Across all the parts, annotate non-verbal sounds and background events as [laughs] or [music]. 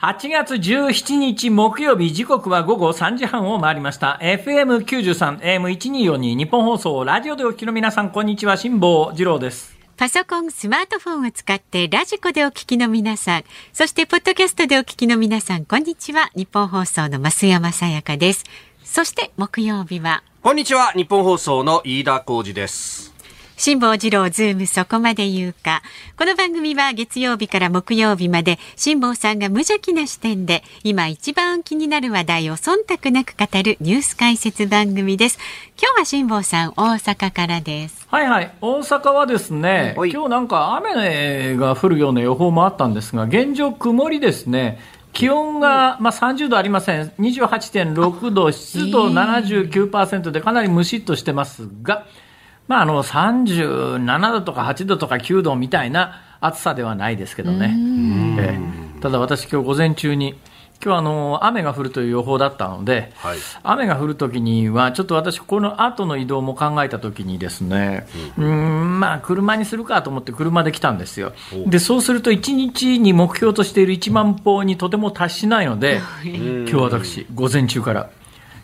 8月17日木曜日時刻は午後3時半を回りました。FM93、AM1242 日本放送、ラジオでお聞きの皆さん、こんにちは、辛坊治郎です。パソコン、スマートフォンを使ってラジコでお聞きの皆さん、そしてポッドキャストでお聞きの皆さん、こんにちは。日本放送の増山さやかです。そして木曜日は、こんにちは。日本放送の飯田浩二です。辛坊治郎ズームそこまで言うか。この番組は月曜日から木曜日まで辛坊さんが無邪気な視点で今一番気になる話題を忖度なく語るニュース解説番組です。今日は辛坊さん大阪からです。はいはい、大阪はですね、はい今日なんか雨が降るような予報もあったんですが、現状曇りですね。気温が、まあ、30度ありません。28.6度、湿度79%でかなりムシッとしてますが、まあ、あの、37度とか8度とか9度みたいな暑さではないですけどね。ええ。ただ私今日午前中に、今日あの、雨が降るという予報だったので、はい。雨が降るときには、ちょっと私、この後の移動も考えたときにですね、うーん、まあ、車にするかと思って車で来たんですよ。で、そうすると、1日に目標としている1万歩にとても達しないので、今日私、午前中から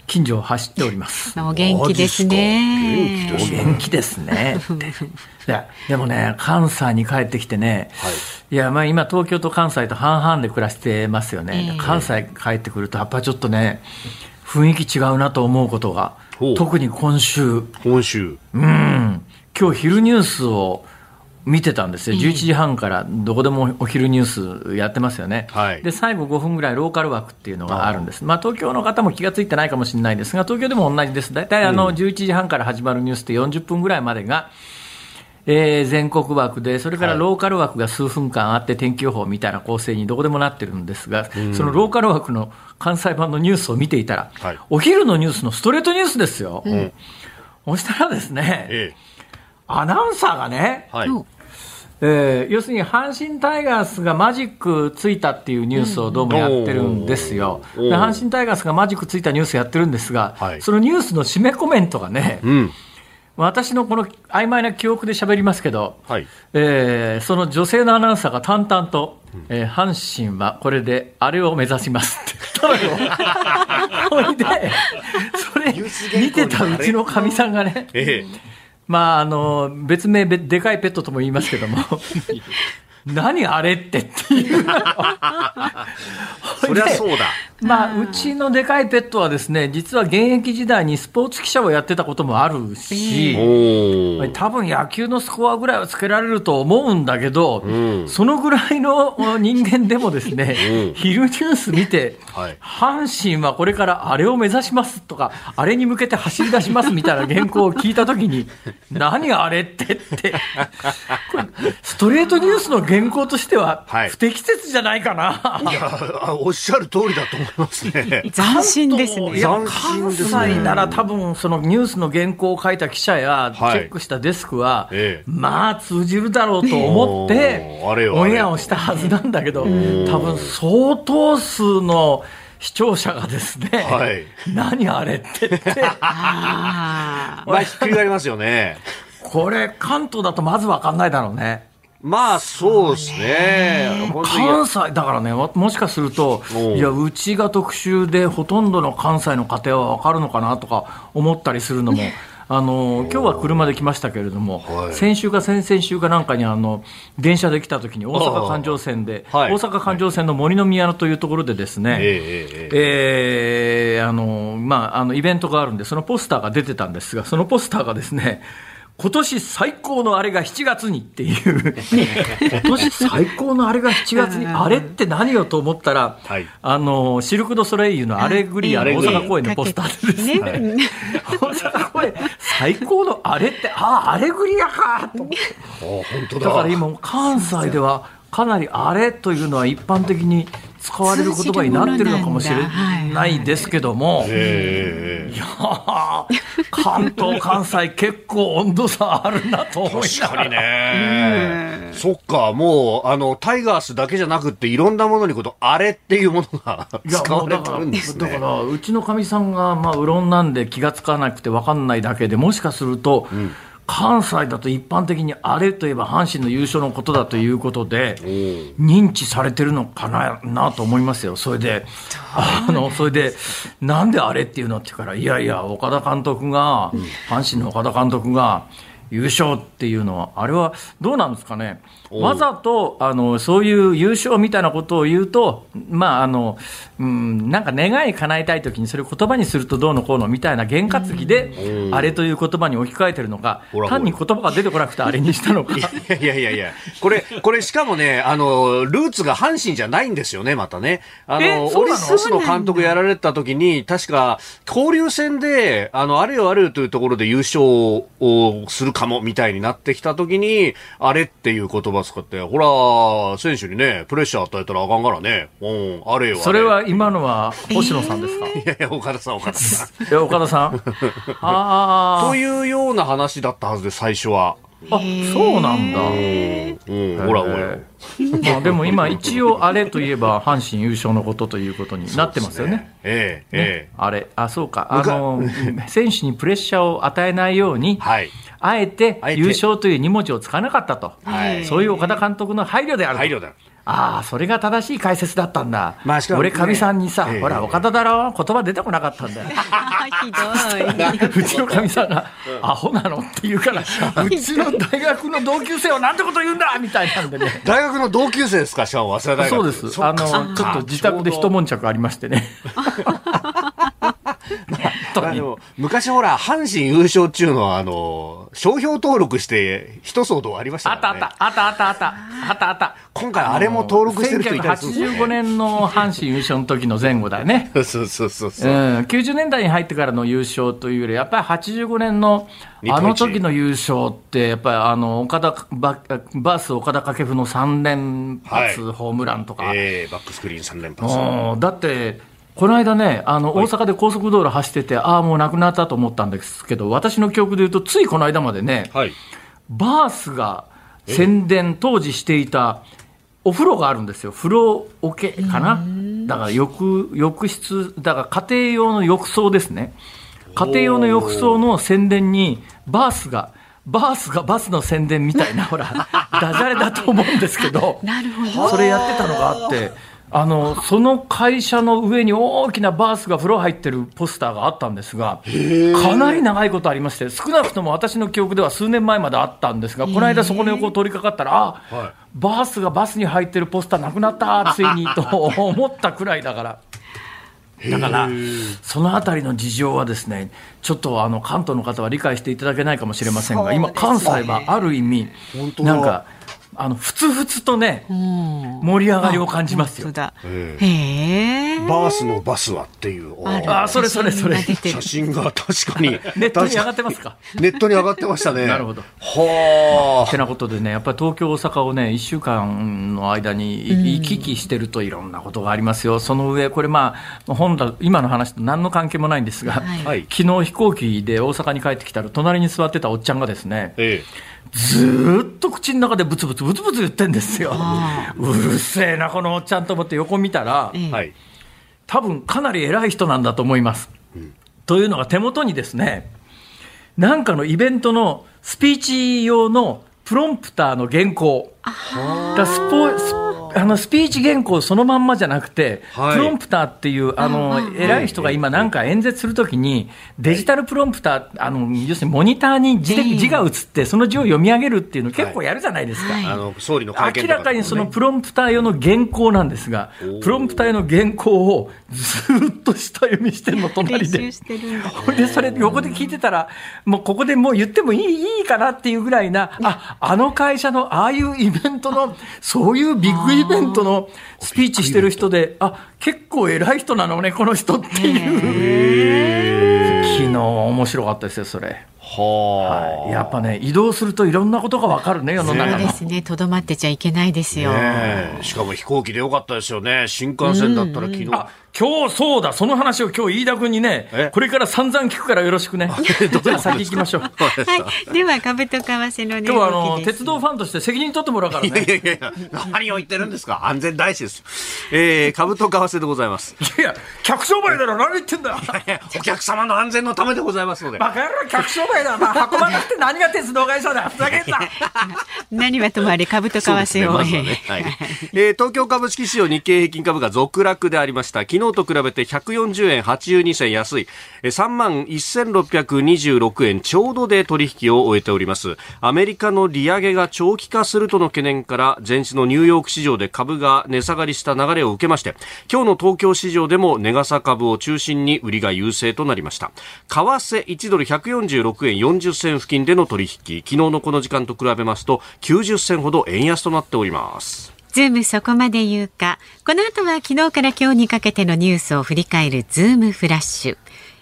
近所を走っております。[laughs] お元気ですね。お元気ですね。[laughs] いや、でもね、関西に帰ってきてね、い、や、まあ今東京と関西と半々で暮らしてますよね。ええ関西帰ってくると、やっぱりちょっとね、雰囲気違うなと思うことが特に今週、今週。うん、今日昼ニュースを見てたんですよ。11時半からどこでもお昼ニュースやってますよね。はいで、最後5分ぐらいローカル枠っていうのがあるんです。まあ東京の方も気がついてないかもしれないですが、東京でも同じです。大体あの11時半から始まるニュースって40分ぐらいまでが、えー全国枠で、それからはいローカル枠が数分間あって天気予報みたいな構成にどこでもなってるんですが、そのローカル枠の関西版のニュースを見ていたら、はいお昼のニュースのストレートニュースですよ。そしたらですね、えアナウンサーがね、え。はい。うんえー要するに阪神タイガースがマジックついたっていうニュースをどうもやってるんですよ。うんで阪神タイガースがマジックついたニュースやってるんですが、はいそのニュースの締めコメントがね、うん。私のこの曖昧な記憶で喋りますけど、はい。えーその女性のアナウンサーが淡々と、えー阪神はこれであれを目指しますって言ったのよ。[laughs] ほいで、それ見てたうちのかみさんがね、えまあ、あの、別名、べでかいペットとも言いますけども、[laughs] 何あれってっていう。え。[laughs] そりゃそうだ。まあ、うちのでかいペットはですね、実は現役時代にスポーツ記者をやってたこともあるし。多分野球のスコアぐらいはつけられると思うんだけど、ん。そのぐらいのお人間でもですね、うん。昼ニュース見て、はい。阪神はこれからあれを目指しますとか、あれに向けて走り出します [laughs] みたいな原稿を聞いたときに、何あれってって、これストレートニュースの原稿としてははい。不適切じゃないかな。いや、あおっしゃる通りだと思いますね。斬新ですね。いや斬新ですね関西なら多分そのニュースの原稿を書いた記者やチはいェックしたデスクは、ええまあ通じるだろうと思っておーあれよオンエアをしたはずなんだけど多分相当数の視聴者がですね、はい何あれって言って [laughs] あまあ、ひっくり返りますよね。これ関東だとまずわかんないだろうね。まあ、そうですね。関西だからね、ももしかすると、いや、うちが特集で、ほとんどの関西の家庭は分かるのかなとか思ったりするのも、[laughs] あの今日は車で来ましたけれども、はい。先週か先々週かなんかにあの電車で来た時に大阪環状線で、はい。大阪環状線の森の宮というところでですね、えあのまあ、あのイベントがあるんで、そのポスターが出てたんですが、そのポスターがですね、今年最高のあれが7月にっていう、今年最高のあれが7月に、あれって何よと思ったら、はい。あのシルク・ド・ソレイユのアレグリアの大阪公演のポスターでですね、かけてね大阪公演、最高のあれって、ああ、アレグリアかとだ。だから今、関西ではかなりあれというのは一般的に使われる言葉になってるのかもしれないですけども、いやー関東、関西、結構温度差あるなと思いなが確からにね。そっか、もう、あの、タイガースだけじゃなくって、いろんなものにこと、あれっていうものが使われてるんですね。だから、うちのかみさんが、まあ、うろんなんで気がつかなくて分かんないだけでもしかすると、関西だと一般的にあれといえば阪神の優勝のことだということで、認知されてるのかななと思いますよ、それで、あのそれで、なんであれっていうのって言うから、いやいや、岡田監督が、阪神の岡田監督が、優勝っていうのは、あれはどうなんですかね、わざとあのそういう優勝みたいなことを言うと、まああのうん、なんか願い叶えたいときに、それを言葉にするとどうのこうのみたいな験担ぎで、あれという言葉に置き換えてるのか、単に言葉が出てこなくて、あれにしたのか。いやいやいやいや、これ、これしかもね、あのルーツが阪神じゃないんですよね、またね。あのオリックスの監督やられたときに、確か交流戦で、あのあれよあれよというところで優勝をするかもみたいになってきたときに、あれっていう言葉使って、ほら、選手にね、プレッシャー与えたらあかんからね、うん、あれよそれは今のは星野さんですか、[laughs] いやいや、岡田さん、岡田さん。[laughs] いや、岡田さん？[laughs] ああ。というような話だったはずで、最初は。あ、そうなんだ。うん、ほらほら。まあ、でも今、一応、あれといえば、阪神優勝のことということになってますよね。ええ、ええ。あれ、あ、そうか。あの、選手にプレッシャーを与えないように、はい。あえて優勝という2文字を使わなかったと、はい、そういう岡田監督の配慮である配慮だああ、それが正しい解説だったんだ。まあ、しかも、ね、俺、かみさんにさ、えー、ほら、岡田だろ、言葉出てこなかったんだよ。ひどい。[laughs] うちのかみさんが、アホなのって言うから、うちの大学の同級生はなんてこと言うんだ？みたいなんでね。大学の同級生ですか、しかも、早稲田大学。そうです。あの、ちょっと自宅で一悶着ありましてね。[laughs] [laughs] 昔ほら、阪神優勝っていうのは、あの、商標登録して、一騒動ありましたからね。あったあった、あったあった、あったあった。今回あれも登録してる人いたりする、ね。1985年の阪神優勝の時の前後だよね。[laughs] そうそうそうそう。うん、90年代に入ってからの優勝というより、やっぱり85年のあの時の優勝って、やっぱりあの、岡田、ババース岡田掛布の3連発ホームランとか。はい、えー、バックスクリーン3連発。だって、この間ね、あの、大阪で高速道路走ってて、ああ、もうなくなったと思ったんですけど、私の記憶で言うと、ついこの間までね、はい、バースが宣伝、当時していたお風呂があるんですよ。風呂桶かな？だから浴、浴室、だから家庭用の浴槽ですね。家庭用の浴槽の宣伝に、バースが、バースがバスの宣伝みたいな、ほら、ダジャレだと思うんですけど、[laughs] なるほど。それやってたのがあって、あのその会社の上に大きなバースが風呂入ってるポスターがあったんですが、かなり長いことありまして、少なくとも私の記憶では数年前まであったんですが、この間、そこの横を通りかかったら、あ、はい、バースがバスに入ってるポスターなくなった、ついにと思ったくらいだから。だから、そのあたりの事情はですね、ちょっとあの関東の方は理解していただけないかもしれませんが、今、関西はある意味、なんか、あのふつふつとね、盛り上がりを感じますよ。へえ。バースのバスはっていう。ああ、それそれそれ。写真が確かに。[laughs] ネットに上がってますか？ネットに上がってましたね。なるほど。はあ。てなことでね、やっぱり東京、大阪をね、1週間の間に行き来してるといろんなことがありますよ。その上、これまあ、本来、今の話と何の関係もないんですが、はい、昨日飛行機で大阪に帰ってきたら、隣に座ってたおっちゃんがですね、ええずっと口の中でブツブツブツブツ言ってんですよ。うるせえな、このおっちゃんと思って横見たら、はい、多分かなり偉い人なんだと思います。うん、というのが手元にですね、なんかのイベントのスピーチ用のプロンプターの原稿。だスポスあのスピーチ原稿そのまんまじゃなくて、はい、プロンプターっていう、あの、偉い人が今なんか演説するときに、デジタルプロンプター、あの、要するにモニターに字で字が映って、その字を読み上げるっていうの結構やるじゃないですか。はい、あの、総理の会見、ね、明らかにそのプロンプター用の原稿なんですが、プロンプター用の原稿をずっと下読みしてるの、隣で。[laughs] で、それ横で聞いてたら、もうここでもう言ってもいいいいかなっていうぐらいな、あ、あの会社のああいうイベントの、そういうビッグイベントのスピーチしてる人で、あ結構偉い人なのね、この人っていう、昨日面白かったですよ、それ。ははい、やっぱね移動するといろんなことがわかるね世の中ですね。とどまってちゃいけないですよ、ね、しかも飛行機でよかったですよね。新幹線だったら昨日、うんうん、今日そうだ。その話を今日飯田君にねこれから散々聞くからよろしくね。じゃあ先行きましょう。はい。では株と為替の今日はあの鉄道ファンとして責任取ってもらうからね。いやいやいや何を言ってるんですか？安全大事ですえー、株と為替でございます。いやいや客商売だろ。何言ってんだ。お客様の安全のためでございますので。バカ野郎、客商売だ。まあ、運ばなくて何が鉄道会社だ。[laughs] ふざけんな。何はともあれ株と為替を、まねね。はい。えー、東京株式市場日経平均株価続落でありました。昨日と比べて140円82銭安い。3万1626円。ちょうどで取引を終えております。アメリカの利上げが長期化するとの懸念から前日のニューヨーク市場で株が値下がりした流れを受けまして今日の東京市場でも値傘株を中心に売りが優勢となりました。為替1ドル146円40銭付近での取引昨日のこの時間と比べますと90銭ほど円安となっておりますズームそこまで言うか。この後は昨日から今日にかけてのニュースを振り返るズームフラッシュ。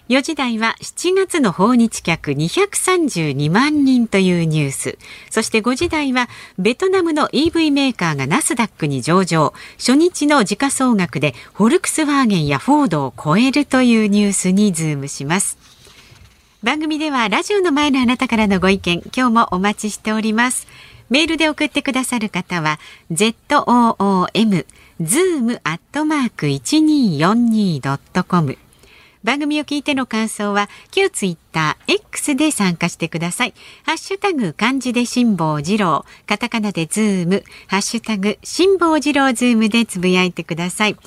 4時台は7月の訪日客232万人というニュース。そして5時台はベトナムの EV メーカーがナスダックに上場。初日の時価総額でフォルクスワーゲンやフォードを超えるというニュースにズームします。番組ではラジオの前のあなたからのご意見、今日もお待ちしております。メールで送ってくださる方は zoom zoom アットマーク 1242.com 番組を聞いての感想は旧ツイッター X で参加してください。ハッシュタグ漢字で辛坊治郎、カタカナでズーム、ハッシュタグ辛坊治郎ズームでつぶやいてください。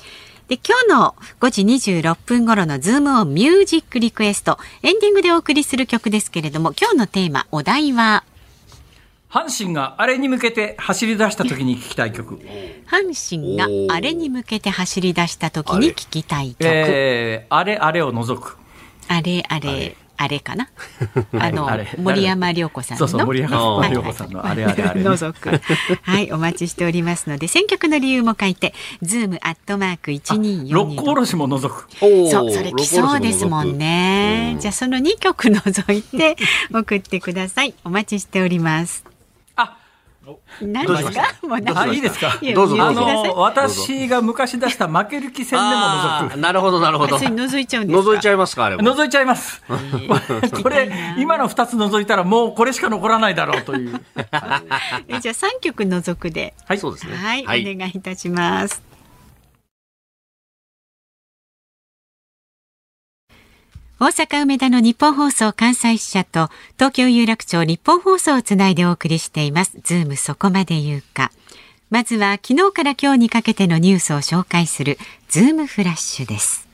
で、今日の5時26分頃のズームオンミュージックリクエスト、エンディングでお送りする曲ですけれども、今日のテーマ、お題は、阪神があれに向けて走り出した時に聞きたい曲。阪神があれに向けて走り出した時に聞きたい曲。えー、あれあれを除く。あれあれ。あれかな？[laughs] あの森山良子さんの？そうそう森山良子さんのあれあれあれ。除くはいお待ちしておりますので選曲の理由も書いてズームアットマーク一二四六甲おろしも除く。そうそれ来そうですもんね。じゃあその二曲除いて送ってください。お待ちしております何ですか？もうあいいですか？どうぞ。あの私が昔出した負ける気せんねんも除く。なるほどなるほど。除いちゃうんです除いちゃいますかあれ除いちゃいます。[laughs] これ今の二つ除いたらもうこれしか残らないだろうという。[laughs] えじゃあ三曲除くで。はい。そうですね。はい、はい、お願いいたします大阪梅田の日本放送関西支社と東京有楽町日本放送をつないでお送りしています。ズームそこまで言うか。まずは昨日から今日にかけてのニュースを紹介するズームフラッシュです。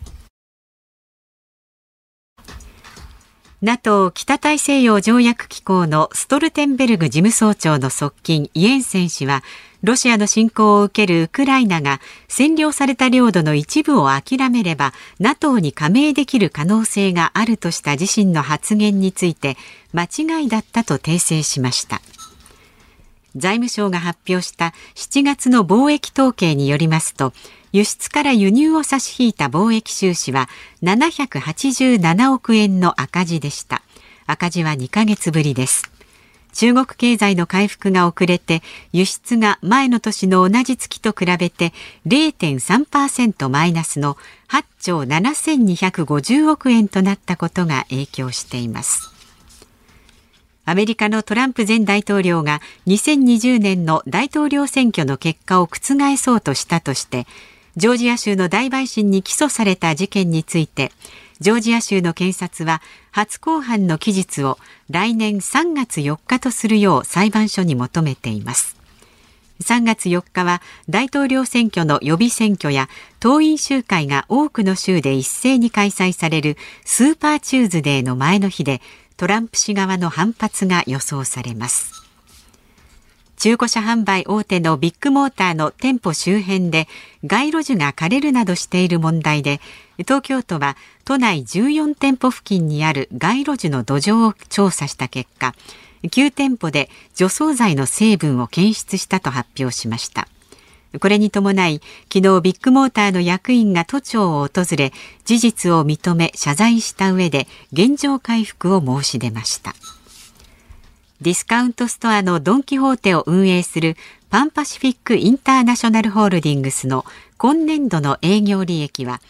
NATO 北大西洋条約機構のストルテンベルグ事務総長の側近イエンセン氏はロシアの侵攻を受けるウクライナが占領された領土の一部を諦めれば NATO に加盟できる可能性があるとした自身の発言について間違いだったと訂正しました。財務省が発表した7月の貿易統計によりますと輸出から輸入を差し引いた貿易収支は787億円の赤字でした。赤字は2ヶ月ぶりです。中国経済の回復が遅れて輸出が前の年の同じ月と比べて0.3%マイナスの8兆7250億円となったことが影響しています。アメリカのトランプ前大統領が2020年の大統領選挙の結果を覆そうとしたとしてジョージア州の大陪審に起訴された事件についてジョージア州の検察は初公判の期日を来年3月4日とするよう裁判所に求めています。3月4日は大統領選挙の予備選挙や党員集会が多くの州で一斉に開催されるスーパーチューズデーの前の日でトランプ氏側の反発が予想されます。中古車販売大手のビッグモーターの店舗周辺で街路樹が枯れるなどしている問題で東京都は都内14店舗付近にある街路樹の土壌を調査した結果9店舗で除草剤の成分を検出したと発表しました。これに伴い昨日ビッグモーターの役員が都庁を訪れ事実を認め謝罪した上で現状回復を申し出ました。ディスカウントストアのドン・キホーテを運営するパンパシフィック・インターナショナルホールディングスの今年度の営業利益は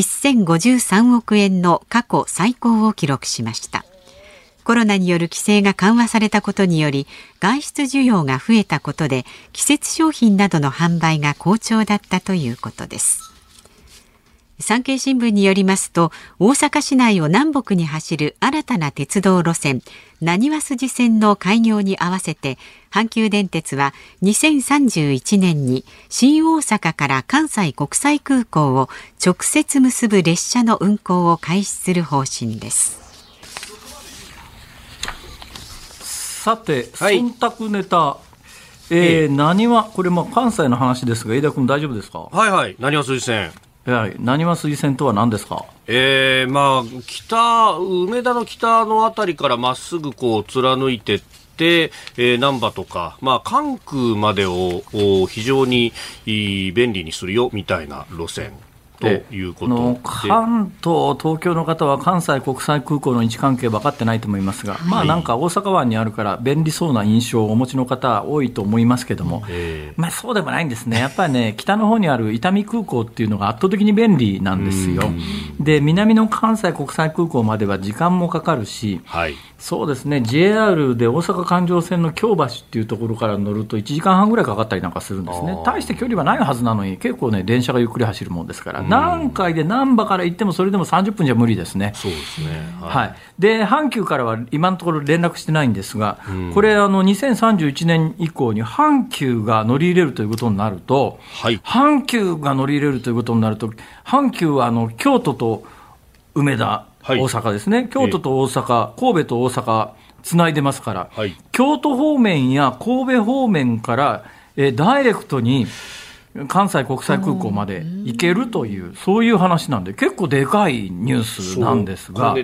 1053億円の過去最高を記録しました。コロナによる規制が緩和されたことにより外出需要が増えたことで季節商品などの販売が好調だったということです。産経新聞によりますと大阪市内を南北に走る新たな鉄道路線なにわ筋線の開業に合わせて阪急電鉄は2031年に新大阪から関西国際空港を直接結ぶ列車の運行を開始する方針です。さて、はい、忖度ネタ。えー、何は、これ、まあ、関西の話ですが、飯田君、大丈夫ですか？はいはい、何は筋線。はい、何は水線とは何ですか？えー、まあ、北、梅田の北のあたりからまっすぐこう貫いてって、えー、難波とか、まあ、関空までを非常に便利にするよみたいな路線。ということ関東、東京の方は関西国際空港の位置関係分かってないと思いますが、はい、まあなんか大阪湾にあるから便利そうな印象をお持ちの方多いと思いますけども、まあそうでもないんですね、やっぱりね、[laughs] 北の方にある伊丹空港っていうのが圧倒的に便利なんですよ。で、南の関西国際空港までは時間もかかるし、はい、そうですね、JR で大阪環状線の京橋っていうところから乗ると1時間半ぐらいかかったりなんかするんですね。大して距離はないはずなのに、結構ね、電車がゆっくり走るもんですから、南海で難波から行ってもそれでも30分じゃ無理ですね。そうですね。はい。はい、で、阪急からは今のところ連絡してないんですが、これ、あの、2031年以降に阪急が乗り入れるということになると、はい、阪急が乗り入れるということになると、阪急はあの、京都と梅田、はい、大阪ですね。京都と大阪、神戸と大阪、つないでますから、はい、京都方面や神戸方面から、えダイレクトに関西国際空港まで行けるという、そういう話なんで、結構でかいニュースなんですが。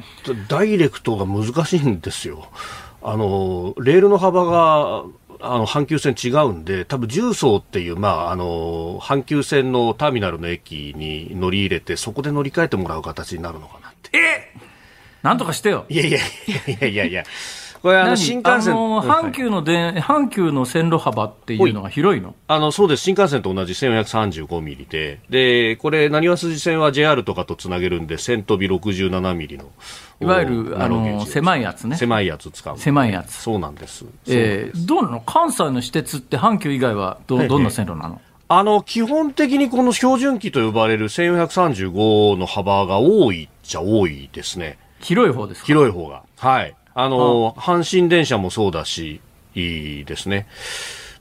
ダイレクトが難しいんですよ。あの、レールの幅が、あの、阪急線違うんで、多分重曹っていう、まあ、あの、阪急線のターミナルの駅に乗り入れて、そこで乗り換えてもらう形になるのかなって。えなんとかしてよ。いやいやいやいやいや。これあの新幹線阪急ので、阪急の線路幅っていうのが広いの？あのそうです、新幹線と同じ1435ミリで、でこれ、なにわ筋線は JR とかとつなげるんで、1000飛び67ミリの。いわゆるあの狭いやつね。狭いやつ使う。狭いやつ。そうなんです。えー、どうなの？関西の私鉄って阪急以外はどどんな線路なの？あの、基本的にこの標準機と呼ばれる1435の幅が多いっちゃ多いですね。広い方ですか？広い方が。はい。あの、阪神電車もそうだし、いいですね。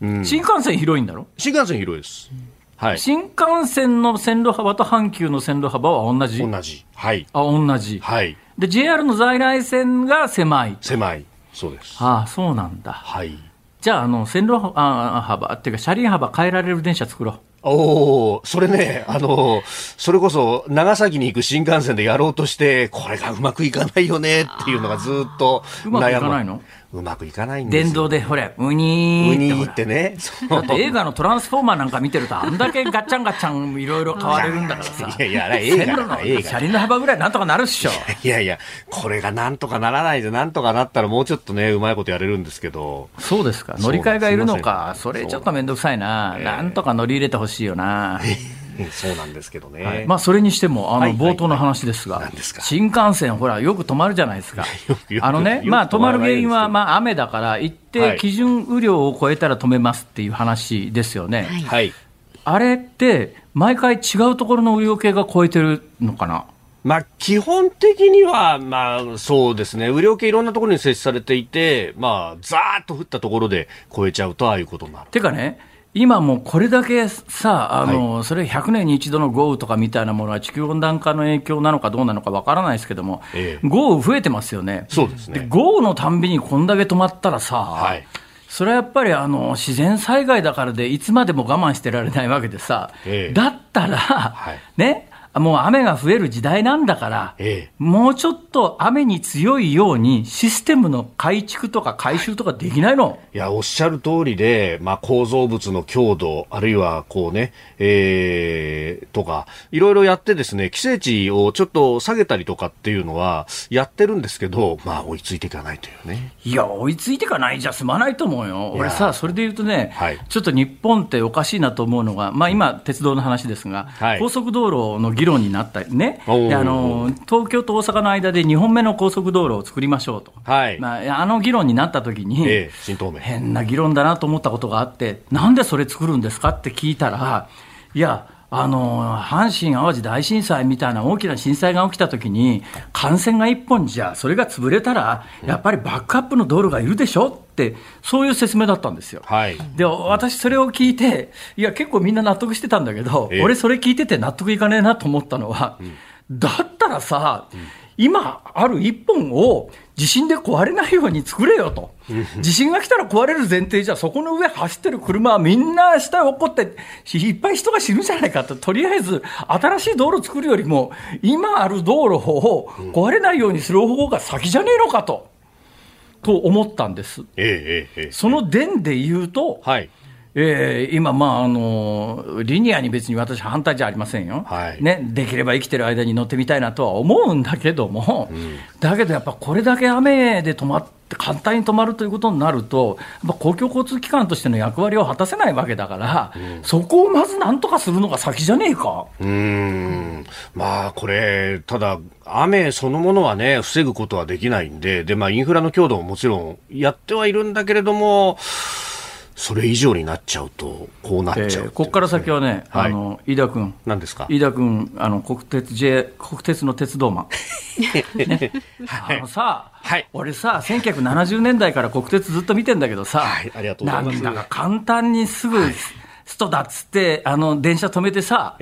うん、新幹線広いんだろ？新幹線広いです。はい。新幹線の線路幅と阪急の線路幅は同じ？同じ。はい。あ、同じ。はい。で、JR の在来線が狭い。狭い。そうです。ああ、そうなんだ。はい。じゃあ、あの、線路幅っていうか、車輪幅変えられる電車作ろう。おお、それね、あの、それこそ長崎に行く新幹線でやろうとして、これがうまくいかないよねっていうのがずっと悩む。うまくいかないの？うまくいかないんです電動で、ほれ、ウニーって。ウニーってね。だって映画のトランスフォーマーなんか見てると、あんだけガッチャンガッチャンいろいろ変われるんだからさ。いやいや、あれ映画の映画。車輪の幅ぐらいなんとかなるっしょ。いやいや、これがなんとかならないで、なんとかなったらもうちょっとね、うまいことやれるんですけど。そうですか。乗り換えがいるのか。それちょっとめんどくさいな。なんとか乗り入れてほしいよな。[laughs] そうなんですけどね。はい、まあ、それにしても、あの、冒頭の話ですが、新幹線、ほら、よく止まるじゃないですか。あのね、まあ、止まる原因は、まあ、雨だから、一定基準雨量を超えたら止めますっていう話ですよね。はい。あれって、毎回違うところの雨量計が超えてるのかな？まあ、基本的には、まあ、そうですね。雨量計いろんなところに設置されていて、まあ、ざーっと降ったところで超えちゃうと、ああいうことになる。てかね、今もうこれだけさ、あの、はい、それ100年に一度の豪雨とかみたいなものは地球温暖化の影響なのかどうなのかわからないですけども、ええ、豪雨増えてますよね。そうですね。豪雨のたんびにこんだけ止まったらさ、はい、それはやっぱりあの自然災害だからでいつまでも我慢してられないわけでさ、え、だったら、はい、ね、もう雨が増える時代なんだから、ええ、もうちょっと雨に強いように、システムの改築とか改修とかできないの。いや、おっしゃる通りで、まあ、構造物の強度、あるいはこうね、えー、とか、いろいろやってですね、規制値をちょっと下げたりとかっていうのは、やってるんですけど、まあ、追いついていかないというね。いや、追いついていかないじゃ済まないと思うよ。俺さ、それで言うとね、はい、ちょっと日本っておかしいなと思うのが、まあ、今、鉄道の話ですが、はい、高速道路の議論になったりね、であの東京と大阪の間で2本目の高速道路を作りましょうと、はい。まあ、あの議論になったときに、えー、変な議論だなと思ったことがあって、なんでそれ作るんですかって聞いたら、いや、あの、阪神・淡路大震災みたいな大きな震災が起きたときに、幹線が一本じゃ、それが潰れたら、やっぱりバックアップの道路がいるでしょって、そういう説明だったんですよ。はい、で、私、それを聞いて、いや、結構みんな納得してたんだけど、え俺、それ聞いてて納得いかねえなと思ったのは、うん、だったらさ、うん今ある一本を地震で壊れないように作れよと、地震が来たら壊れる前提じゃ、そこの上走ってる車はみんな下落っこって、いっぱい人が死ぬじゃないかと、とりあえず新しい道路作るよりも、今ある道路を壊れないようにする方法が先じゃねえのかと。と思ったんです。ええええ、その伝で言うと、はいえー、今、まああの、リニアに別に私、反対じゃありませんよ、はい、ね、できれば生きてる間に乗ってみたいなとは思うんだけども、うん、だけどやっぱこれだけ雨で止まって、簡単に止まるということになると、やっぱ公共交通機関としての役割を果たせないわけだから、うん、そこをまずなんとかするのが先じゃねえか。うん。まあ、これ、ただ、雨そのものはね、防ぐことはできないんで、でまあ、インフラの強度ももちろんやってはいるんだけれども、それ以上になっちゃうと、こうなっちゃう、ね、えー、ここから先はね、はい、あの飯田君、何ですか？飯田君、あの国鉄 J、国鉄の鉄道マン、[laughs] ね、あのさ、はい、俺さ、1970年代から国鉄ずっと見てんだけどさ、はい、ありがとうございます。なんか簡単にすぐ、はい。ストだっつって、あの、電車止めてさ、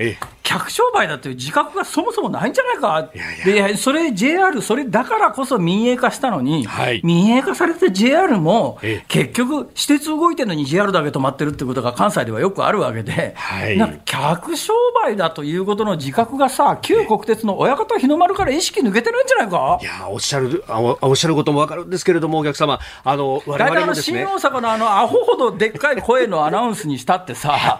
客商売だという自覚がそもそもないんじゃないか。いやで、それ JR、それだからこそ民営化したのに、はい、民営化されて JR も、結局、私鉄動いてるのに JR だけ止まってるってことが関西ではよくあるわけで、はい、なんか客商売だということの自覚がさ、旧国鉄の親方日の丸から意識抜けてるんじゃないか。いや、おっしゃる、おおっしゃることもわかるんですけれども、お客様、あの、我々もですね。新大阪のあの、アホほどでっかい声のアナウンスにしたってさ、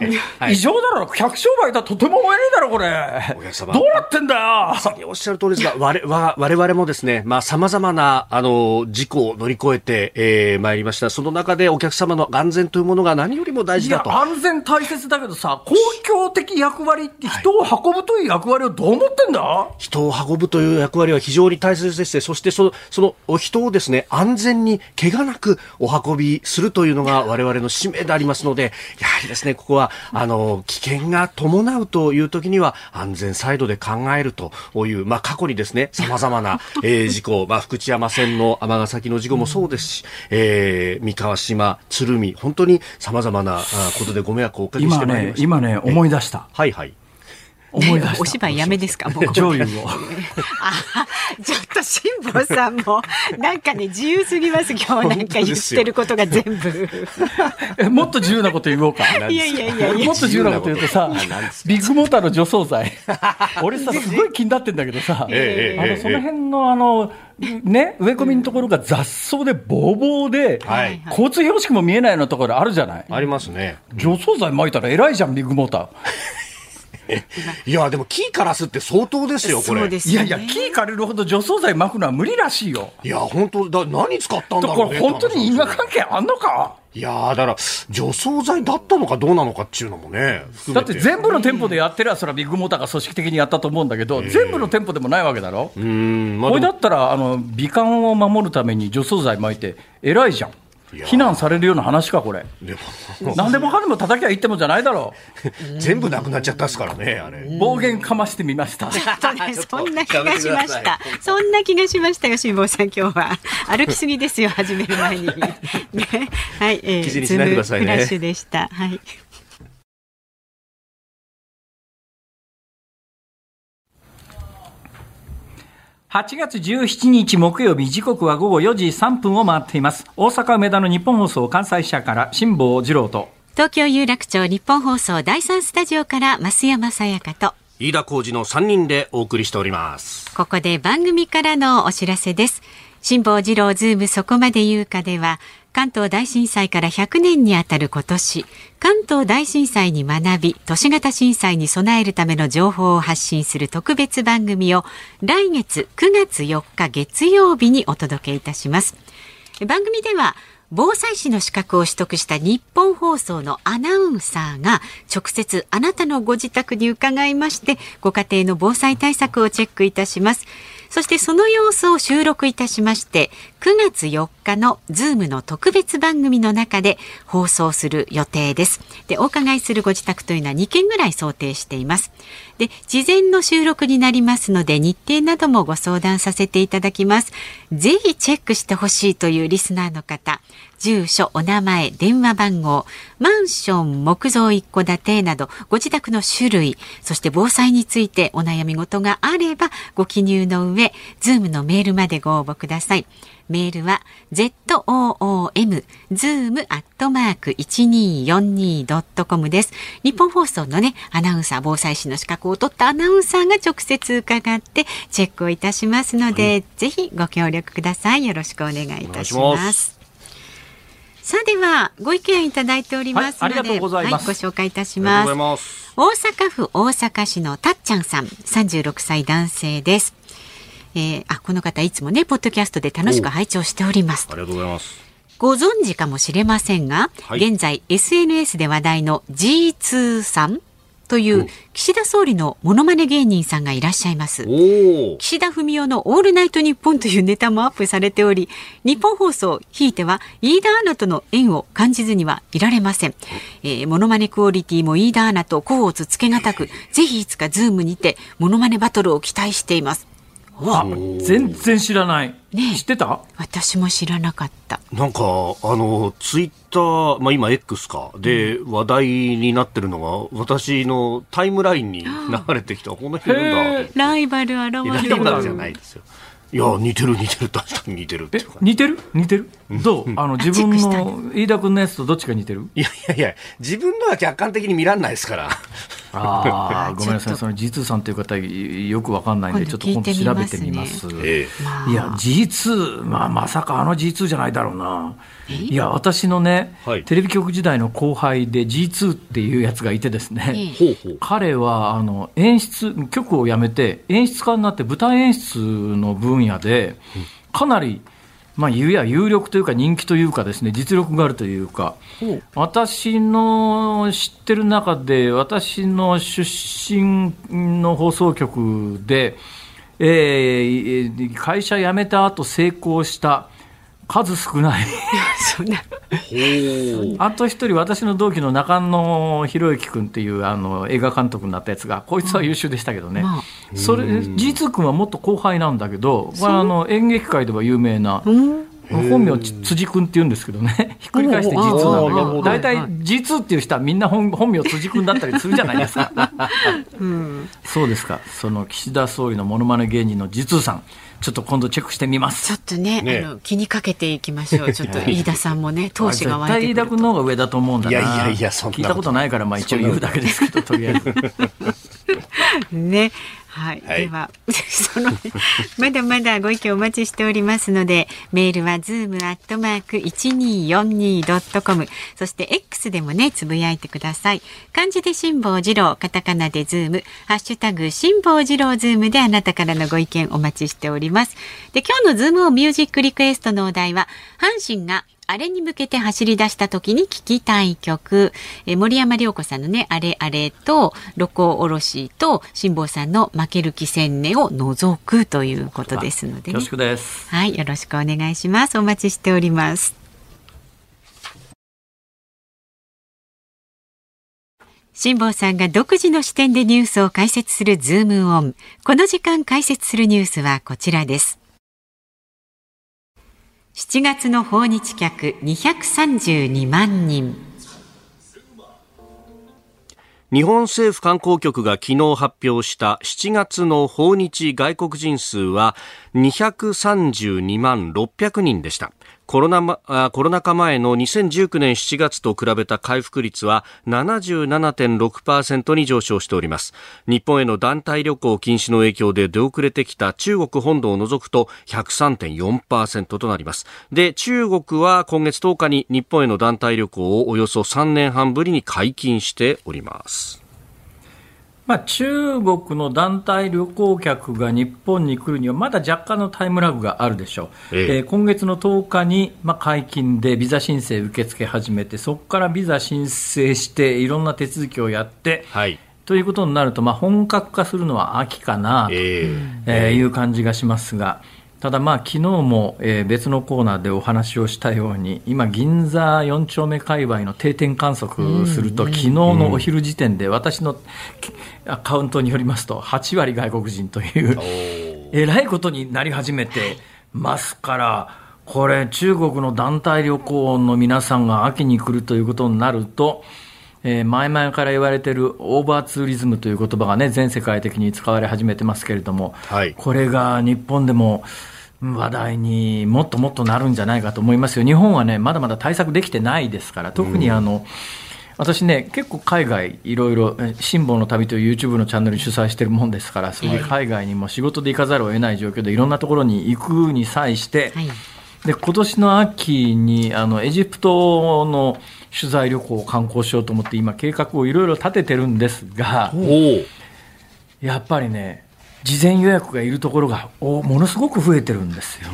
異常だろ、客商売だとても思えねえだろ、これ。お客様。どうなってんだよ。おっしゃる通りですが、我々我々もですね、まあ、様々な、あの、事故を乗り越えて、えー、参りました。その中でお客様の安全というものが何よりも大事だと。安全大切だけどさ、公共的役割って人を運ぶという役割をどう思ってんだ、はい、人を運ぶという役割は非常に大切でして、そしてその、その人をですね、安全に怪我なくお運びするというのが我々の使命でありますので、やはりですね、ここは、あの、危険が伴うという時には安全サイドで考えるという、まあ、過去にですね、様々な、[laughs] えー、事故、まあ、福知山線の尼崎の事故もそうですし、えー、三河島、鶴見、本当に様々なことでご迷惑をおかけしてまいりました。今ね、今ね、思い出した。はいはい。思い出した。お芝居やめですか、[laughs] もう。上位を。[laughs] あ、ちょっと辛坊さんも、なんかね、自由すぎます、今日なんか言ってることが全部。[laughs] もっと自由なこと言おうか。いやいやいやもっと自由なこと言うとさ、ビッグモーターの除草剤。俺さ、すごい気になってんだけどさ、あの、その辺のあの、ね、植え込みのところが雑草でぼうぼうで、はい、交通標識も見えないようなところあるじゃない？ありますね。除草剤撒いたら偉いじゃん、ビッグモーター。いや、でも木枯らすって相当ですよ、これ。ね、いやいや、木枯れるほど除草剤巻くのは無理らしいよ。いや、本当だ、何使ったんだろう、ね、これ本当に因果関係あんのか？いやだから、除草剤だったのかどうなのかっていうのもね、だって全部の店舗でやってりゃ、それはビッグモーターが組織的にやったと思うんだけど、全部の店舗でもないわけだろ、うん、まあ、これだったらあの、美観を守るために除草剤巻いて、偉いじゃん。非難されるような話か、これ。でも、何でもかんでも叩きゃいってもじゃないだろう。[laughs] 全部なくなっちゃったっすからね、あれ。暴言かましてみました。[laughs] そんな気がしました。そんな気がしましたよ、辛坊さん、今日は。歩きすぎですよ、始める前に。[laughs] ね、はい、えー、記事にしないでくださいね。フラッシュでした。はい。8月17日木曜日時刻は午後4時3分を回っています。大阪梅田の日本放送関西社から辛坊治郎と。東京有楽町日本放送第三スタジオから増山さやかと。飯田浩二の3人でお送りしております。ここで番組からのお知らせです。辛坊治郎ズームそこまで言うかでは関東大震災から100年にあたる今年関東大震災に学び都市型震災に備えるための情報を発信する特別番組を来月9月4日月曜日にお届けいたします。番組では防災士の資格を取得した日本放送のアナウンサーが直接あなたのご自宅に伺いましてご家庭の防災対策をチェックいたします。そしてその様子を収録いたしまして9月4日のズームの特別番組の中で放送する予定です。でお伺いするご自宅というのは2件ぐらい想定しています。で事前の収録になりますので日程などもご相談させていただきます。ぜひチェックしてほしいというリスナーの方住所、お名前、電話番号、マンション、木造一戸建てなど、ご自宅の種類、そして防災についてお悩み事があれば、ご記入の上、ズームのメールまでご応募ください。メールは zoom zoom アットマーク 1242.com です。日本放送のね、アナウンサー、防災士の資格を取ったアナウンサーが直接伺ってチェックをいたしますので、はい、ぜひご協力ください。よろしくお願いいたします。さあではご意見いただいておりますので、はい、ごはい、ご紹介いたします。大阪府大阪市のたっちゃんさん36歳男性です。えー、あこの方いつもねポッドキャストで楽しく拝聴しております。ありがとうございます。ご存知かもしれませんが、はい、現在 SNS で話題の G2 さんという岸田総理のモノマネ芸人さんがいらっしゃいます。岸田文雄のオールナイトニッポンというネタもアップされており、日本放送、ひいては飯田アナとの縁を感じずにはいられません。えー、モノマネクオリティも飯田アナと甲乙つけがたく、ぜひいつかズームにてモノマネバトルを期待しています。わ全然知らない、ね、知ってた？私も知らなかった。なんかあのツイッター、まあ、今 X か。で話題になってるのが私のタイムラインに流れてきた。この人いるんだ。ライバル現れるライバルじゃないですよいや似てる似てる。確かに似てるえ似てる？似てる？どう？[laughs] あの自分の飯田君のやつとどっちが似てる？いやいやいや自分のは客観的に見らんないですから。ああ [laughs] ごめんなさい。その G2 さんという方よくわかんないんでちょっと今度調べてみます、ええ、いや G2 まあまさかあの G2 じゃないだろうないや私のね、はい、テレビ局時代の後輩で G2 っていうやつがいてですね、彼はあの演出局を辞めて演出家になって舞台演出の分野でかなり、まあ、ゆや有力というか人気というかですね実力があるというか私の知ってる中で私の出身の放送局で、えー、会社辞めた後成功した数少ない。あと一人、私の同期の中野博之君っていうあの映画監督になったやつが、こいつは優秀でしたけどね、それ、実君はもっと後輩なんだけど、これあの演劇界では有名な。本名辻君って言うんですけどね、ひっくり返して実なんだけど、大体実っていう人はみんな本本名辻君だったりするじゃないですか。[laughs] うん、そうですか、その岸田総理のものまね芸人の実さん。ちょっと今度チェックしてみます。ちょっとね、ねあの気にかけていきましょう。[laughs] ちょっと飯田さんもね、闘志が湧いて飯田君の方が上だと思うんだな。いやいやいや、そんな聞いたことないから、まあ一応言うだけですけど、とりあえず。[laughs] ね。はい、はい、では [laughs] そのまだまだご意見お待ちしておりますのでメールはズームアットマーク一二四二ドットコム。そして X でもねつぶやいてください。漢字で辛坊治郎カタカナでズーム。ハッシュタグ辛坊治郎ズームであなたからのご意見お待ちしております。で今日のズームオンミュージックリクエストのお題は阪神があれに向けて走り出した時に聴きたい曲、え森山良子さんのね、あれあれと、六甲おろしと、辛坊さんの負ける気せんねんを除くということですので、ね、よろしくです。はい、よろしくお願いします。お待ちしております。辛坊さんが独自の視点でニュースを解説するズームオン。この時間解説するニュースはこちらです。7月の訪日客232万人。日本政府観光局が昨日発表した7月の訪日外国人数は232万600人でした。コロナコロナ禍前の2019年7月と比べた回復率は77.6%に上昇しております。日本への団体旅行禁止の影響で出遅れてきた中国本土を除くと103.4%となります。で中国は今月10日に日本への団体旅行をおよそ3年半ぶりに解禁しております。まあ、中国の団体旅行客が日本に来るには、まだ若干のタイムラグがあるでしょう、ええ。えー、今月の10日に、まあ、解禁でビザ申請受け付け始めて、そこからビザ申請して、いろんな手続きをやって、はい。ということになると、まあ、本格化するのは秋かなと、えー、いう感じがしますが。ただまあ昨日も、えー、別のコーナーでお話をしたように今、銀座4丁目界隈の定点観測すると、昨日のお昼時点で私のアカウントによりますと8割外国人というえらいことになり始めてますからこれ中国の団体旅行の皆さんが秋に来るということになると。えー、前々から言われているオーバーツーリズムという言葉がね、全世界的に使われ始めてますけれども、はい、これが日本でも話題にもっともっとなるんじゃないかと思いますよ。日本はね、まだまだ対策できてないですから、特にあの、うん私ね、結構海外、いろいろ、辛抱の旅という YouTube のチャンネル主催してるもんですから、それで海外にも仕事で行かざるを得ない状況で、いろんなところに行くに際して、はい、で今年の秋にあのエジプトの取材旅行を観光しようと思って今計画をいろいろ立ててるんですがやっぱりね事前予約がいるところがものすごく増えてるんですよ。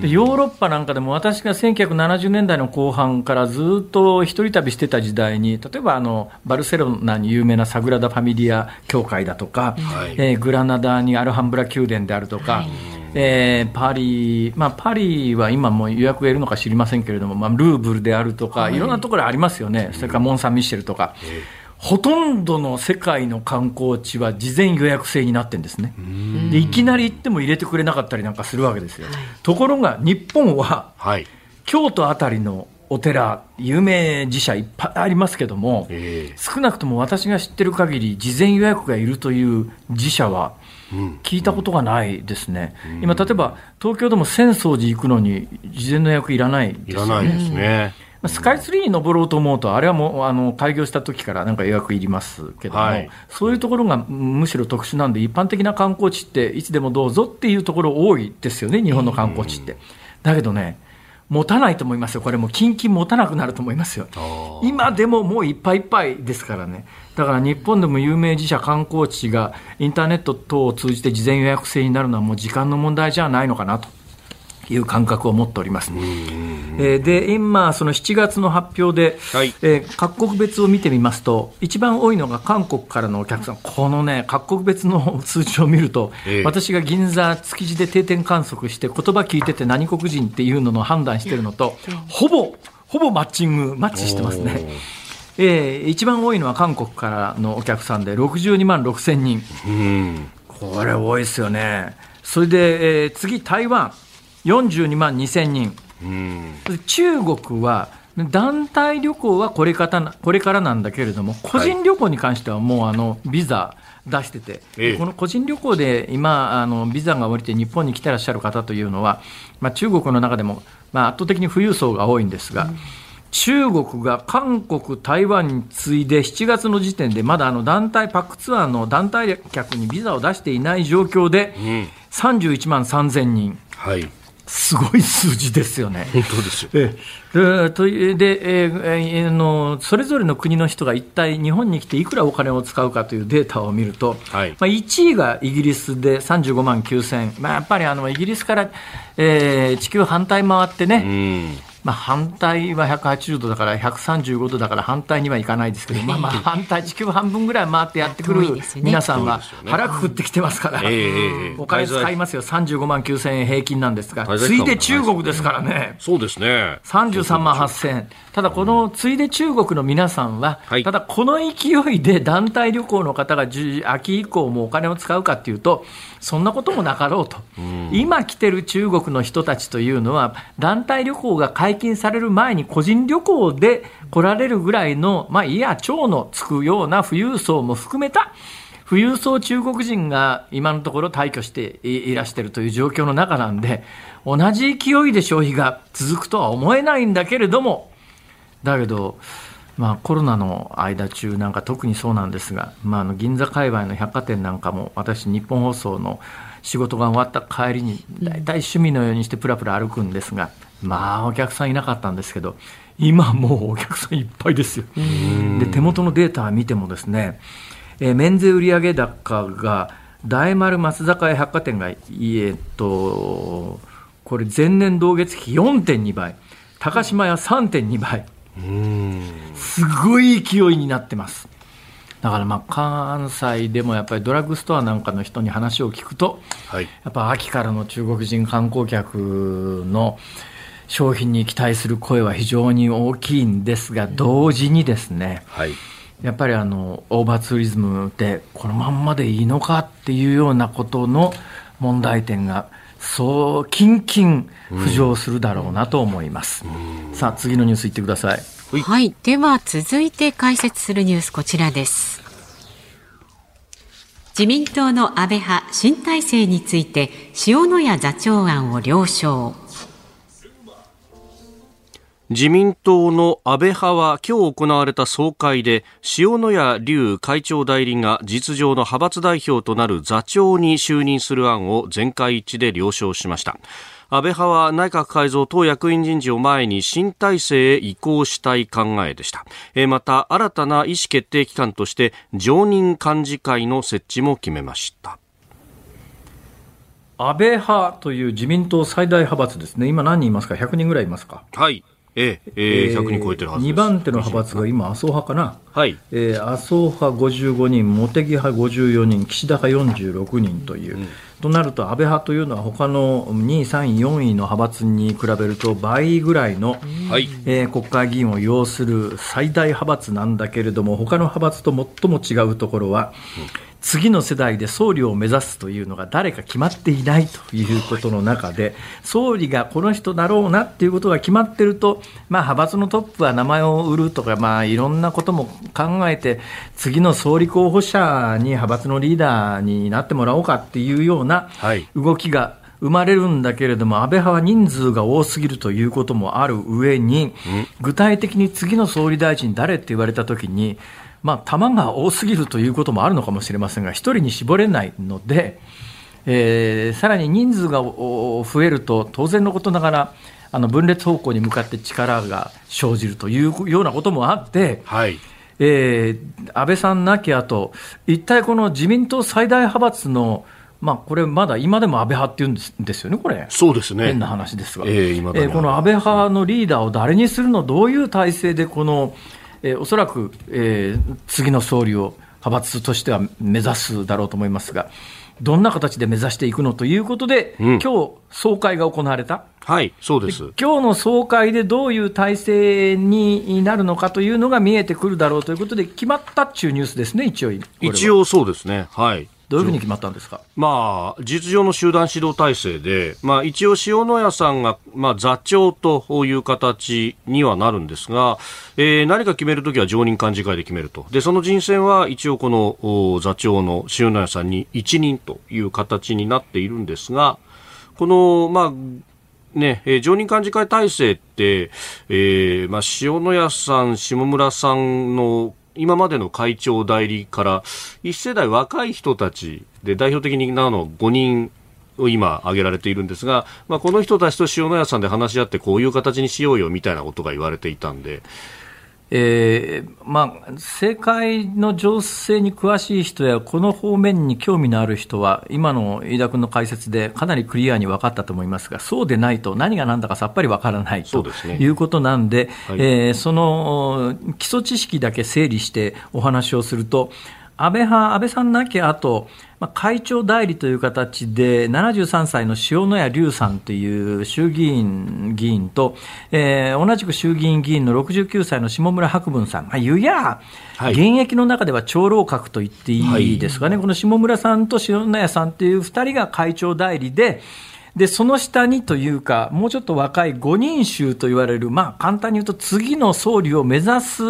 でヨーロッパなんかでも私が1970年代の後半からずっと一人旅してた時代に例えばあのバルセロナに有名なサグラダ・ファミリア教会だとか、はい、えー、グラナダにアルハンブラ宮殿であるとか、はいえー、パリ、まあ、パリは今も予約がいるのか知りませんけれども、まあ、ルーブルであるとか、はい、いろんなところありますよね、それからモン・サン・ミッシェルとか。ほとんどの世界の観光地は事前予約制になってるんですね。でいきなり行っても入れてくれなかったりなんかするわけですよ、ところが日本は、はい、京都あたりのお寺、有名寺社いっぱいありますけども、えー、少なくとも私が知ってる限り、事前予約がいるという寺社は、聞いたことがないですね、うん、今、例えば東京でも浅草寺行くのに、事前の予約いらないですよね。いらないですね。スカイツリーに登ろうと思うと、あれはもうあの開業した時からなんか予約いりますけども、はい、そういうところがむしろ特殊なんで、一般的な観光地っていつでもどうぞっていうところ多いですよね、日本の観光地って。だけどね、持たないと思いますよ、これもう、近々持たなくなると思いますよ、今でももういっぱいいっぱいですからね、だから日本でも有名自社観光地がインターネット等を通じて事前予約制になるのはもう時間の問題じゃないのかなと。いう感覚を持っております。えー、で、今、その7月の発表で、はい、えー、各国別を見てみますと、一番多いのが韓国からのお客さん、このね、各国別の数字を見ると、えー、私が銀座、築地で定点観測して、言葉聞いてて何国人っていうのの判断してるのと、ほぼ、ほぼマッチング、マッチしてますね。えー、一番多いのは韓国からのお客さんで62万6千人、これ多いですよね、それで、えー、次、台湾、42万2千人、中国は団体旅行はこれからこれからなんだけれども、個人旅行に関してはもうあのビザ出してて、はい、この個人旅行で今、あのビザが下りて日本に来てらっしゃる方というのは、まあ、中国の中でも、まあ、圧倒的に富裕層が多いんですが。うん中国が韓国、台湾に次いで7月の時点でまだあの団体パックツアーの団体客にビザを出していない状況で31万3000人、はい、すごい数字ですよね。本当ですよ。ええ。とで、えー、のそれぞれの国の人が一体日本に来ていくらお金を使うかというデータを見ると、はい、まあ、1位がイギリスで35万9000、まあ、やっぱりあのイギリスから、えー、地球反対回ってね、まあ、反対は180度だから135度だから反対にはいかないですけど、[laughs] まあ、まあ反対地球半分ぐらい回ってやってくる皆さんは腹くくってきてますから、お金使いますよ。35万9000円平均なんですがついで中国ですからね。そうですね。33万8000ただこのついで中国の皆さんは、ただこの勢いで団体旅行の方が秋以降もお金を使うかっていうとそんなこともなかろうと、今来てる中国の人たちというのは団体旅行が解禁される前に個人旅行で来られるぐらいの、まあ、いや、蝶のつくような富裕層も含めた、富裕層中国人が今のところ退去していらしてるという状況の中なんで、同じ勢いで消費が続くとは思えないんだけれども、だけど、まあ、コロナの間中なんか特にそうなんですが、まあ、あの銀座界隈の百貨店なんかも私日本放送の仕事が終わった帰りに大体趣味のようにしてプラプラ歩くんですがまあお客さんいなかったんですけど今もうお客さんいっぱいですよ。で手元のデータを見てもですね、えー、免税売上高が大丸松坂屋百貨店が、えー、っとこれ前年同月比4.2倍。高島屋3.2倍。すごい勢いになってます。だからまあ関西でもやっぱりドラッグストアなんかの人に話を聞くと、はい、やっぱ秋からの中国人観光客の商品に期待する声は非常に大きいんですが、同時にですね、はい、やっぱりあのオーバーツーリズムでこのまんまでいいのかっていうようなことの問題点がそう、キンキン浮上するだろうなと思います。さあ、次のニュースいってください。はい。では、続いて解説するニュース、こちらです。自民党の安倍派新体制について、塩谷座長案を了承。自民党の安倍派は今日行われた総会で塩谷隆会長代理が実情の派閥代表となる座長に就任する案を全会一致で了承しました。安倍派は内閣改造党役員人事を前に新体制へ移行したい考えでした。また新たな意思決定機関として常任幹事会の設置も決めました。安倍派という自民党最大派閥ですね。今何人いますか？100人ぐらいいますか？はいえええー、100人超えてるはず2番手の派閥が今、麻生派かな、はい。えー、麻生派55人、茂木派54人、岸田派46人という、うん、となると、安倍派というのは、他の2位、3位、4位の派閥に比べると倍ぐらいの、はい、えー、国会議員を要する最大派閥なんだけれども、他の派閥と最も違うところは、うん次の世代で総理を目指すというのが誰か決まっていないということの中で、総理がこの人だろうなっていうことが決まってると、まあ、派閥のトップは名前を売るとか、まあ、いろんなことも考えて、次の総理候補者に派閥のリーダーになってもらおうかっていうような動きが、生まれるんだけれども、安倍派は人数が多すぎるということもある上に、具体的に次の総理大臣誰って言われたときに、まあ、球が多すぎるということもあるのかもしれませんが、1人に絞れないので、えー、さらに人数が増えると、当然のことながら、あの分裂方向に向かって力が生じるというようなこともあって、はい。えー、安倍さんなきあと、一体この自民党最大派閥の、まあ、これ、まだ今でも安倍派っていうんですですよね、これ、そうですね。変な話ですが、えー、えー、この安倍派のリーダーを誰にするの、どういう体制でこのえー、おそらく、えー、次の総理を派閥としては目指すだろうと思いますが、どんな形で目指していくのということで、うん、今日総会が行われた。はい、そうです。今日の総会でどういう体制になるのかというのが見えてくるだろうということで、決まったっちゅうニュースですね、一応。一応そうですね。はい。どういうふうに決まったんですか、まあ、実情の集団指導体制で、まあ、一応、塩谷さんが、まあ、座長という形にはなるんですが、えー、何か決めるときは常任幹事会で決めると。で、その人選は一応この座長の塩谷さんに一任という形になっているんですが、この、まあ、ね、えー、常任幹事会体制って、えー、まあ、塩谷さん、下村さんの今までの会長代理から一世代若い人たちで代表的なの5人を今挙げられているんですが、まあ、この人たちと塩谷さんで話し合ってこういう形にしようよみたいなことが言われていたんで、えーまあ、政界の情勢に詳しい人や、この方面に興味のある人は、今の飯田君の解説でかなりクリアに分かったと思いますが、そうでないと、何が何だかさっぱり分からないということなんで、そ、ねはい、えー、その基礎知識だけ整理してお話をすると、安倍派、安倍さんなきゃあと、まあ、会長代理という形で、73歳の塩谷隆さんという衆議院議員と、えー、同じく衆議院議員の69歳の下村博文さん、まあ、ゆや、はい、現役の中では長老閣と言っていいですかね、はい、この下村さんと塩谷さんという2人が会長代理で、で、その下にというか、もうちょっと若い5人衆と言われる、まあ、簡単に言うと次の総理を目指す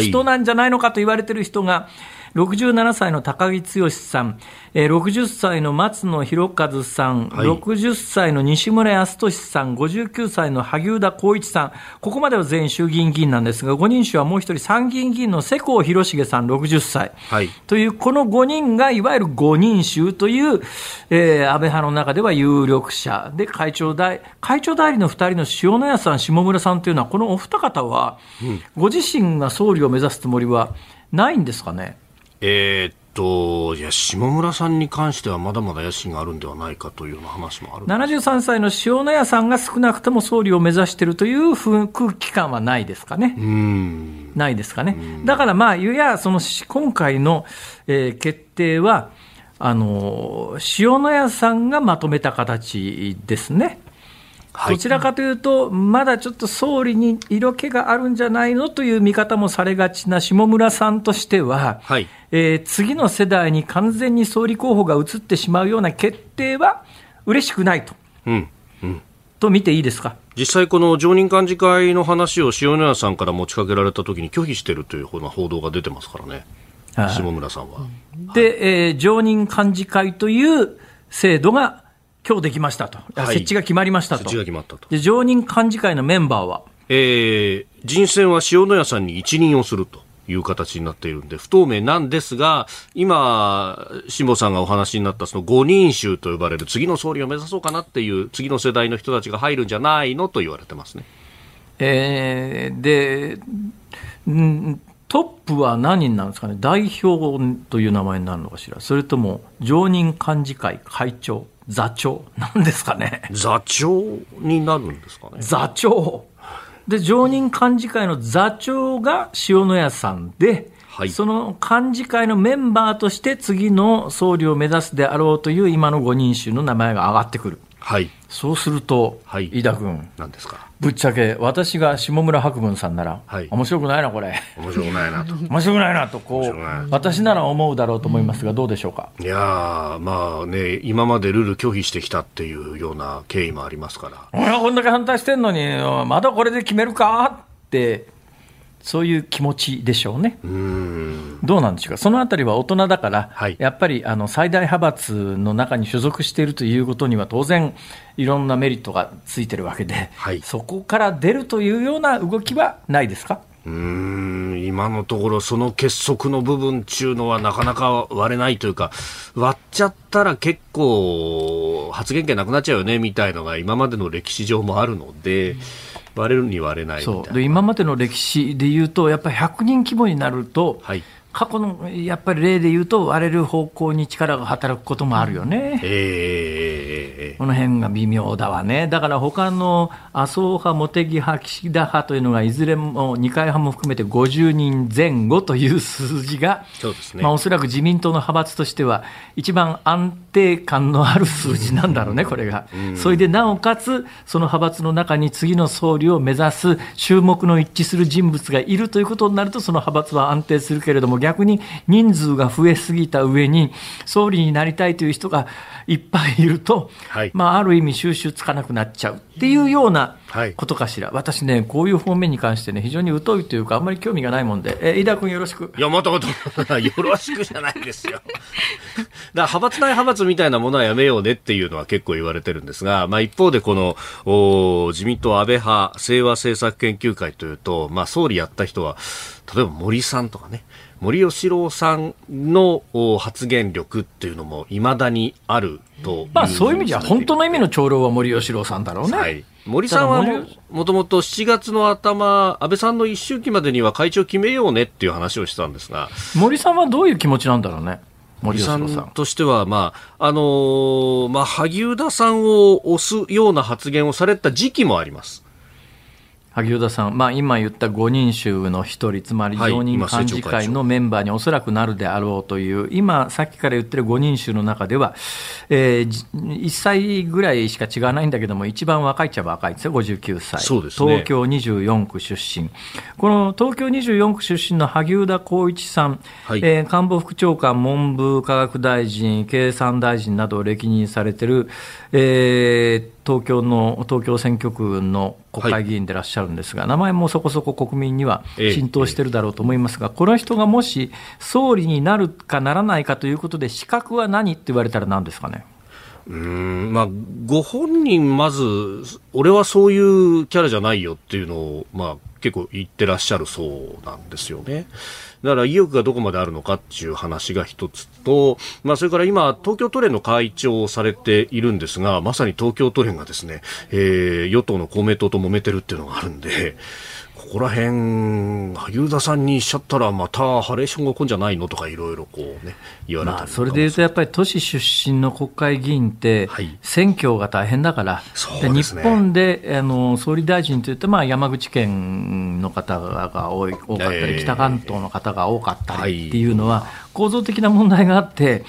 人なんじゃないのかと言われている人が、はい67歳の高木剛さん、えー、60歳の松野博一さん、はい、60歳の西村康稔さん、59歳の萩生田光一さん、ここまでは全員衆議院議員なんですが、5人衆はもう一人参議院議員の世耕弘成さん。60歳、はい、という、この5人がいわゆる5人衆という、えー、安倍派の中では有力者。で、会長代、会長代理の2人の塩谷さん、下村さんというのは、このお二方は、ご自身が総理を目指すつもりはないんですかね？えー、っと、いや、下村さんに関してはまだまだ野心があるんではないかという話もある73歳の塩谷さんが少なくとも総理を目指しているという空気感はないですかね。ないですかね。だからまあ、いや、その今回の、えー、決定は、あの塩谷さんがまとめた形ですね。どちらかというと、まだちょっと総理に色気があるんじゃないのという見方もされがちな下村さんとしては、はい、えー、次の世代に完全に総理候補が移ってしまうような決定は嬉しくないと。うん。うん。と見ていいですか？実際、この常任幹事会の話を塩谷さんから持ちかけられたときに拒否しているというふうな報道が出てますからね、下村さんは。で、はい、えー、常任幹事会という制度が今日できましたと、はい、設置が決まりましたと、設置が決まったとで常任幹事会のメンバーは、えー、人選は塩谷さんに一任をすると。いう形になっているんで、不透明なんですが、今、辛坊さんがお話になったその5人衆と呼ばれる次の総理を目指そうかなっていう、次の世代の人たちが入るんじゃないのと言われてますね。えー、で、トップは何人なんですかね、代表という名前になるのかしら、それとも常任幹事会会長？座長なんですかね。座長になるんですかね。座長。で、常任幹事会の座長が塩谷さんで、はい、その幹事会のメンバーとして次の総理を目指すであろうという今の5人衆の名前が上がってくる。はい、そうすると、はい、飯田君、何ですかぶっちゃけ、私が下村博文さんなら、はい、面白くないな、これ。面白くないなと。[laughs] 面白くないなと、こう、私なら思うだろうと思いますが、どうでしょうか？いやまあね、今までルール拒否してきたっていうような経緯もありますから。俺はこんだけ反対してんのに、まだこれで決めるか？って。そういう気持ちでしょうね。うどうなんでしょうか、そのあたりは大人だから、はい、やっぱりあの最大派閥の中に所属しているということには、当然、いろんなメリットがついてるわけで、はい、そこから出るというような動きはないですか？うん。今のところ、その結束の部分っていうのはなかなか割れないというか、割っちゃったら結構、発言権なくなっちゃうよねみたいのが今までの歴史上もあるので。うん割れるに割れないそう。で今までの歴史でいうと、やっぱり100人規模になると、はい、過去のやっぱり例で言うと、割れる方向に力が働くこともあるよね。えー、この辺が微妙だわね。だから他の麻生派、茂木派、岸田派というのが、いずれも二階派も含めて50人前後という数字が、そうですね。まあ、おそらく自民党の派閥としては、一番安定感のある数字なんだろうね、これが。それでなおかつ、その派閥の中に次の総理を目指す注目の一致する人物がいるということになると、その派閥は安定するけれども、逆に人数が増えすぎた上に、総理になりたいという人がいっぱいいると、はい、まあ、ある意味収集つかなくなっちゃうっていうようなことかしら、はい、私ね、こういう方面に関してね、非常に疎いというか、あんまり興味がないもんで、え飯田君よろしく。いや、またまた、[laughs] よろしくじゃないですよ。[laughs] だ派閥内派閥みたいなものはやめようねっていうのは結構言われてるんですが、まあ一方でこの、お自民党安倍派清和政策研究会というと、まあ総理やった人は、例えば森さんとかね、森喜朗さんの発言力っていうのもいまだにあるとまあ、そういう意味じゃ、本当の意味の長老は森喜朗さんだろうね。はい森さんはもともと7月の頭、安倍さんの一周期までには会長決めようねっていう話をしたんですが森さんはどういう気持ちなんだろうね。森さんとしては、まああのー、まあ、萩生田さんを押すような発言をされた時期もあります。萩生田さん、まあ、今言った5人衆の1人、つまり常任幹事会のメンバーにおそらくなるであろうという、今、さっきから言ってる5人衆の中では、えー、1歳ぐらいしか違わないんだけども、一番若いっちゃ若いですよ、59歳、そうですね、東京24区出身、この東京24区出身の萩生田光一さん、はい、えー、官房副長官、文部科学大臣、経産大臣などを歴任されてる、えー東京の東京選挙区の国会議員でいらっしゃるんですが、はい、名前もそこそこ国民には浸透してるだろうと思いますが、ええ、この人がもし総理になるかならないかということで、資格は何って言われたら何ですかね？うんまあ、ご本人、まず、俺はそういうキャラじゃないよっていうのを、まあ、結構言ってらっしゃるそうなんですよね。だから意欲がどこまであるのかっていう話が一つと、まあ、それから今、東京都連の会長をされているんですが、まさに東京都連がですね、えー、与党の公明党と揉めてるっていうのがあるんで、ここら辺、萩生田さんにしちゃったら、またハレーションが来んじゃないのとか、いろいろこうね、言われたまあ、それでいうと、やっぱり都市出身の国会議員ってはい、選挙が大変だから、そうですね。日本であの総理大臣というと、まあ、山口県の方が多い多かったり、ええ。北関東の方が多かったはいりっていうのは、構造的な問題があって、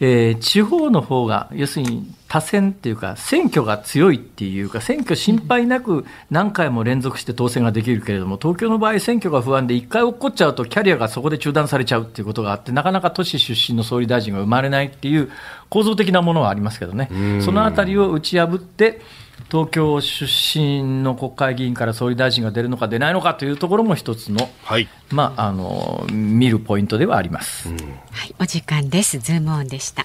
えー地方の方が、要するに多選っていうか、選挙が強いっていうか、選挙心配なく何回も連続して当選ができるけれども、東京の場合、選挙が不安で、1回落っこっちゃうと、キャリアがそこで中断されちゃうっていうことがあって、なかなか都市出身の総理大臣が生まれないっていう構造的なものはありますけどね、そのあたりを打ち破って、東京出身の国会議員から総理大臣が出るのか出ないのかというところも一つの、はい。まあ、あの見るポイントではあります。はい、お時間です。ズームオンでした。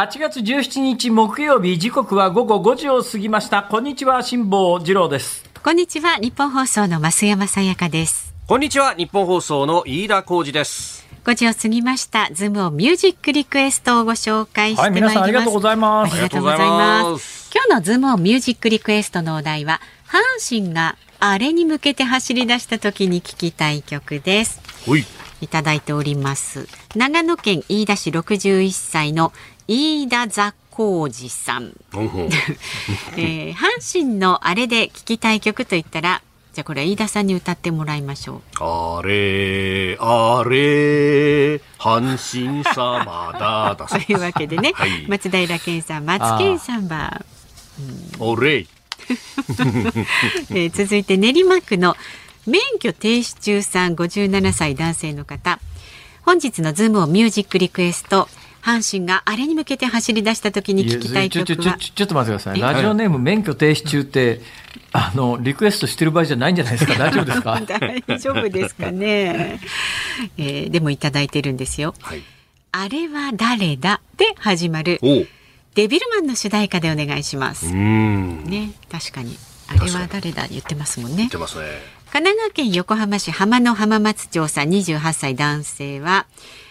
8月17日木曜日、時刻は午後5時を過ぎました。こんにちは、辛坊治郎です。こんにちはニッポン放送の増山さやかです。こんにちはニッポン放送の飯田浩司です。5時を過ぎました。ズームオンミュージックリクエストをご紹介してはい、まいります、皆さんありがとうございます。ありがとうございまます。す今日のズームオンミュージックリクエストのお題は阪神があれに向けて走り出した時に聴きたい曲です。ほい。いただいております。長野県飯田市61歳の飯田座浩二さん、[laughs] えー阪神のあれで聴きたい曲といったらじゃあこれ飯田さんに歌ってもらいましょう。あれあれ阪神様だ。だ [laughs] というわけでね、はい。松平健さん松健さんは、おれい [laughs] えー続いて練馬区の免許停止中さん57歳男性の方。本日のズームオンミュージックリクエスト阪神があれに向けて走り出した時に聴きたい曲は？ちょっと待ってください。え？ラジオネーム免許停止中って、あの、リクエストしてる場合じゃないんじゃないですか？[laughs] 大丈夫ですか？大丈夫ですかね、えーでもいただいてるんですよ。はい。あれは誰だ？で始まる。デビルマンの主題歌でお願いします、うん。ね確かに。あれは誰だ？言ってますもんね。ね。神奈川県横浜市浜の浜松町さん28歳男性は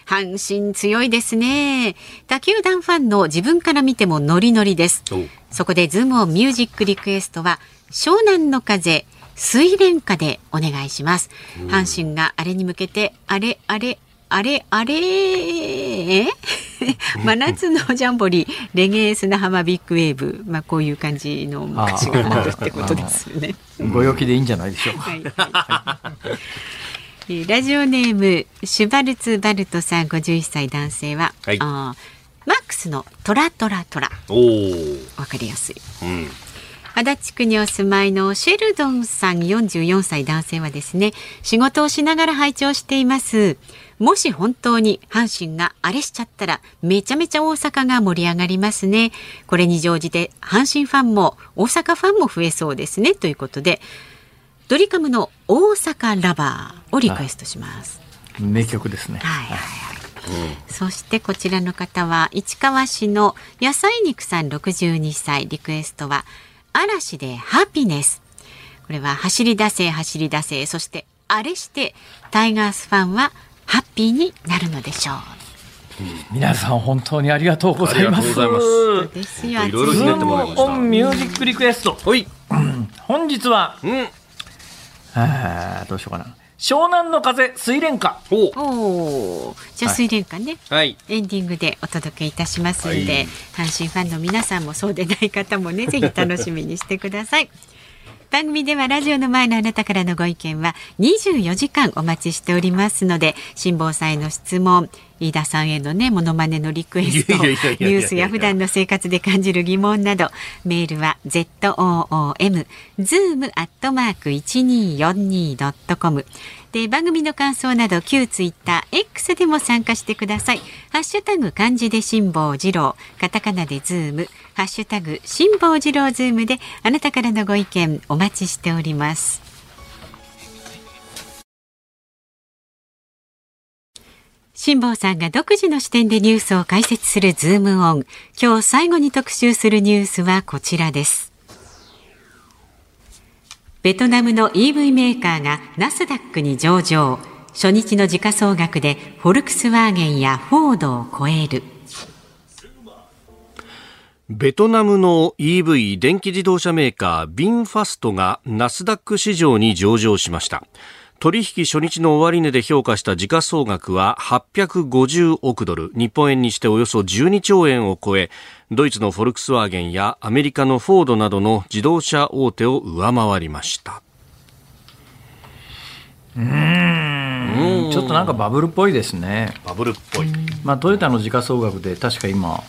阪神強いですね。他球団ファンの自分から見てもノリノリです。そこでズームオンミュージックリクエストは湘南の風水蓮花でお願いします。阪神があれに向けてあれあれあれあれえ？[laughs] 真夏のジャンボリーレゲエ砂浜ビッグウェーブ。まあこういう感じの歌詞があるってことですよね。[laughs] ご陽気でいいんじゃないでしょうか。はい [laughs] ラジオネームシュバルツバルトさん51歳男性は、はい。あーマックスのトラトラトラ。わかりやすい。うん。足立区にお住まいのシェルドンさん44歳男性はですね仕事をしながら拝聴しています。もし本当に阪神があれしちゃったらめちゃめちゃ大阪が盛り上がりますね。これに乗じて阪神ファンも大阪ファンも増えそうですね。ということでドリカムの大阪ラバーをリクエストします、名曲ですね。はい。はい。はいそしてこちらの方は市川市の野菜肉さん62歳。リクエストは嵐でハピネス。これは走り出せ走り出せ。そしてあれしてタイガースファンはハッピーになるのでしょう。皆さん本当にありがとうございます。ありがとうございます。ですよいろいろひねってもらいました。オンミュージックリクエスト。ほい。本日は、うん。どうしようかな。湘南の風、水蓮花。おおーじゃあ、はい水蓮花ね。はい。エンディングでお届けいたしますんで、はい阪神ファンの皆さんもそうでない方もね、[laughs] ぜひ楽しみにしてください。番組ではラジオの前のあなたからのご意見は24時間お待ちしておりますので、辛坊さんへの質問、飯田さんへのね、モノマネのリクエスト、ニュースや普段の生活で感じる疑問など、メールは zoom、zoom アットマーク 1242.com で、番組の感想など旧ツイッター X でも参加してください。ハッシュタグ漢字で辛坊治郎、カタカナでズーム、ハッシュタグ辛坊治郎ズームであなたからのご意見お待ちしております。辛坊さんが独自の視点でニュースを解説するズームオン。今日最後に特集するニュースはこちらです。ベトナムの EV メーカーがナスダックに上場。初日の時価総額でフォルクスワーゲンやフォードを超える。ベトナムの EV 電気自動車メーカービンファストがナスダック市場に上場しました。取引初日の終値で評価した時価総額は850億ドル、日本円にしておよそ12兆円を超え、ドイツのフォルクスワーゲンやアメリカのフォードなどの自動車大手を上回りました。ちょっとなんかバブルっぽいですね。バブルっぽい。まあ、トヨタの時価総額で確か今、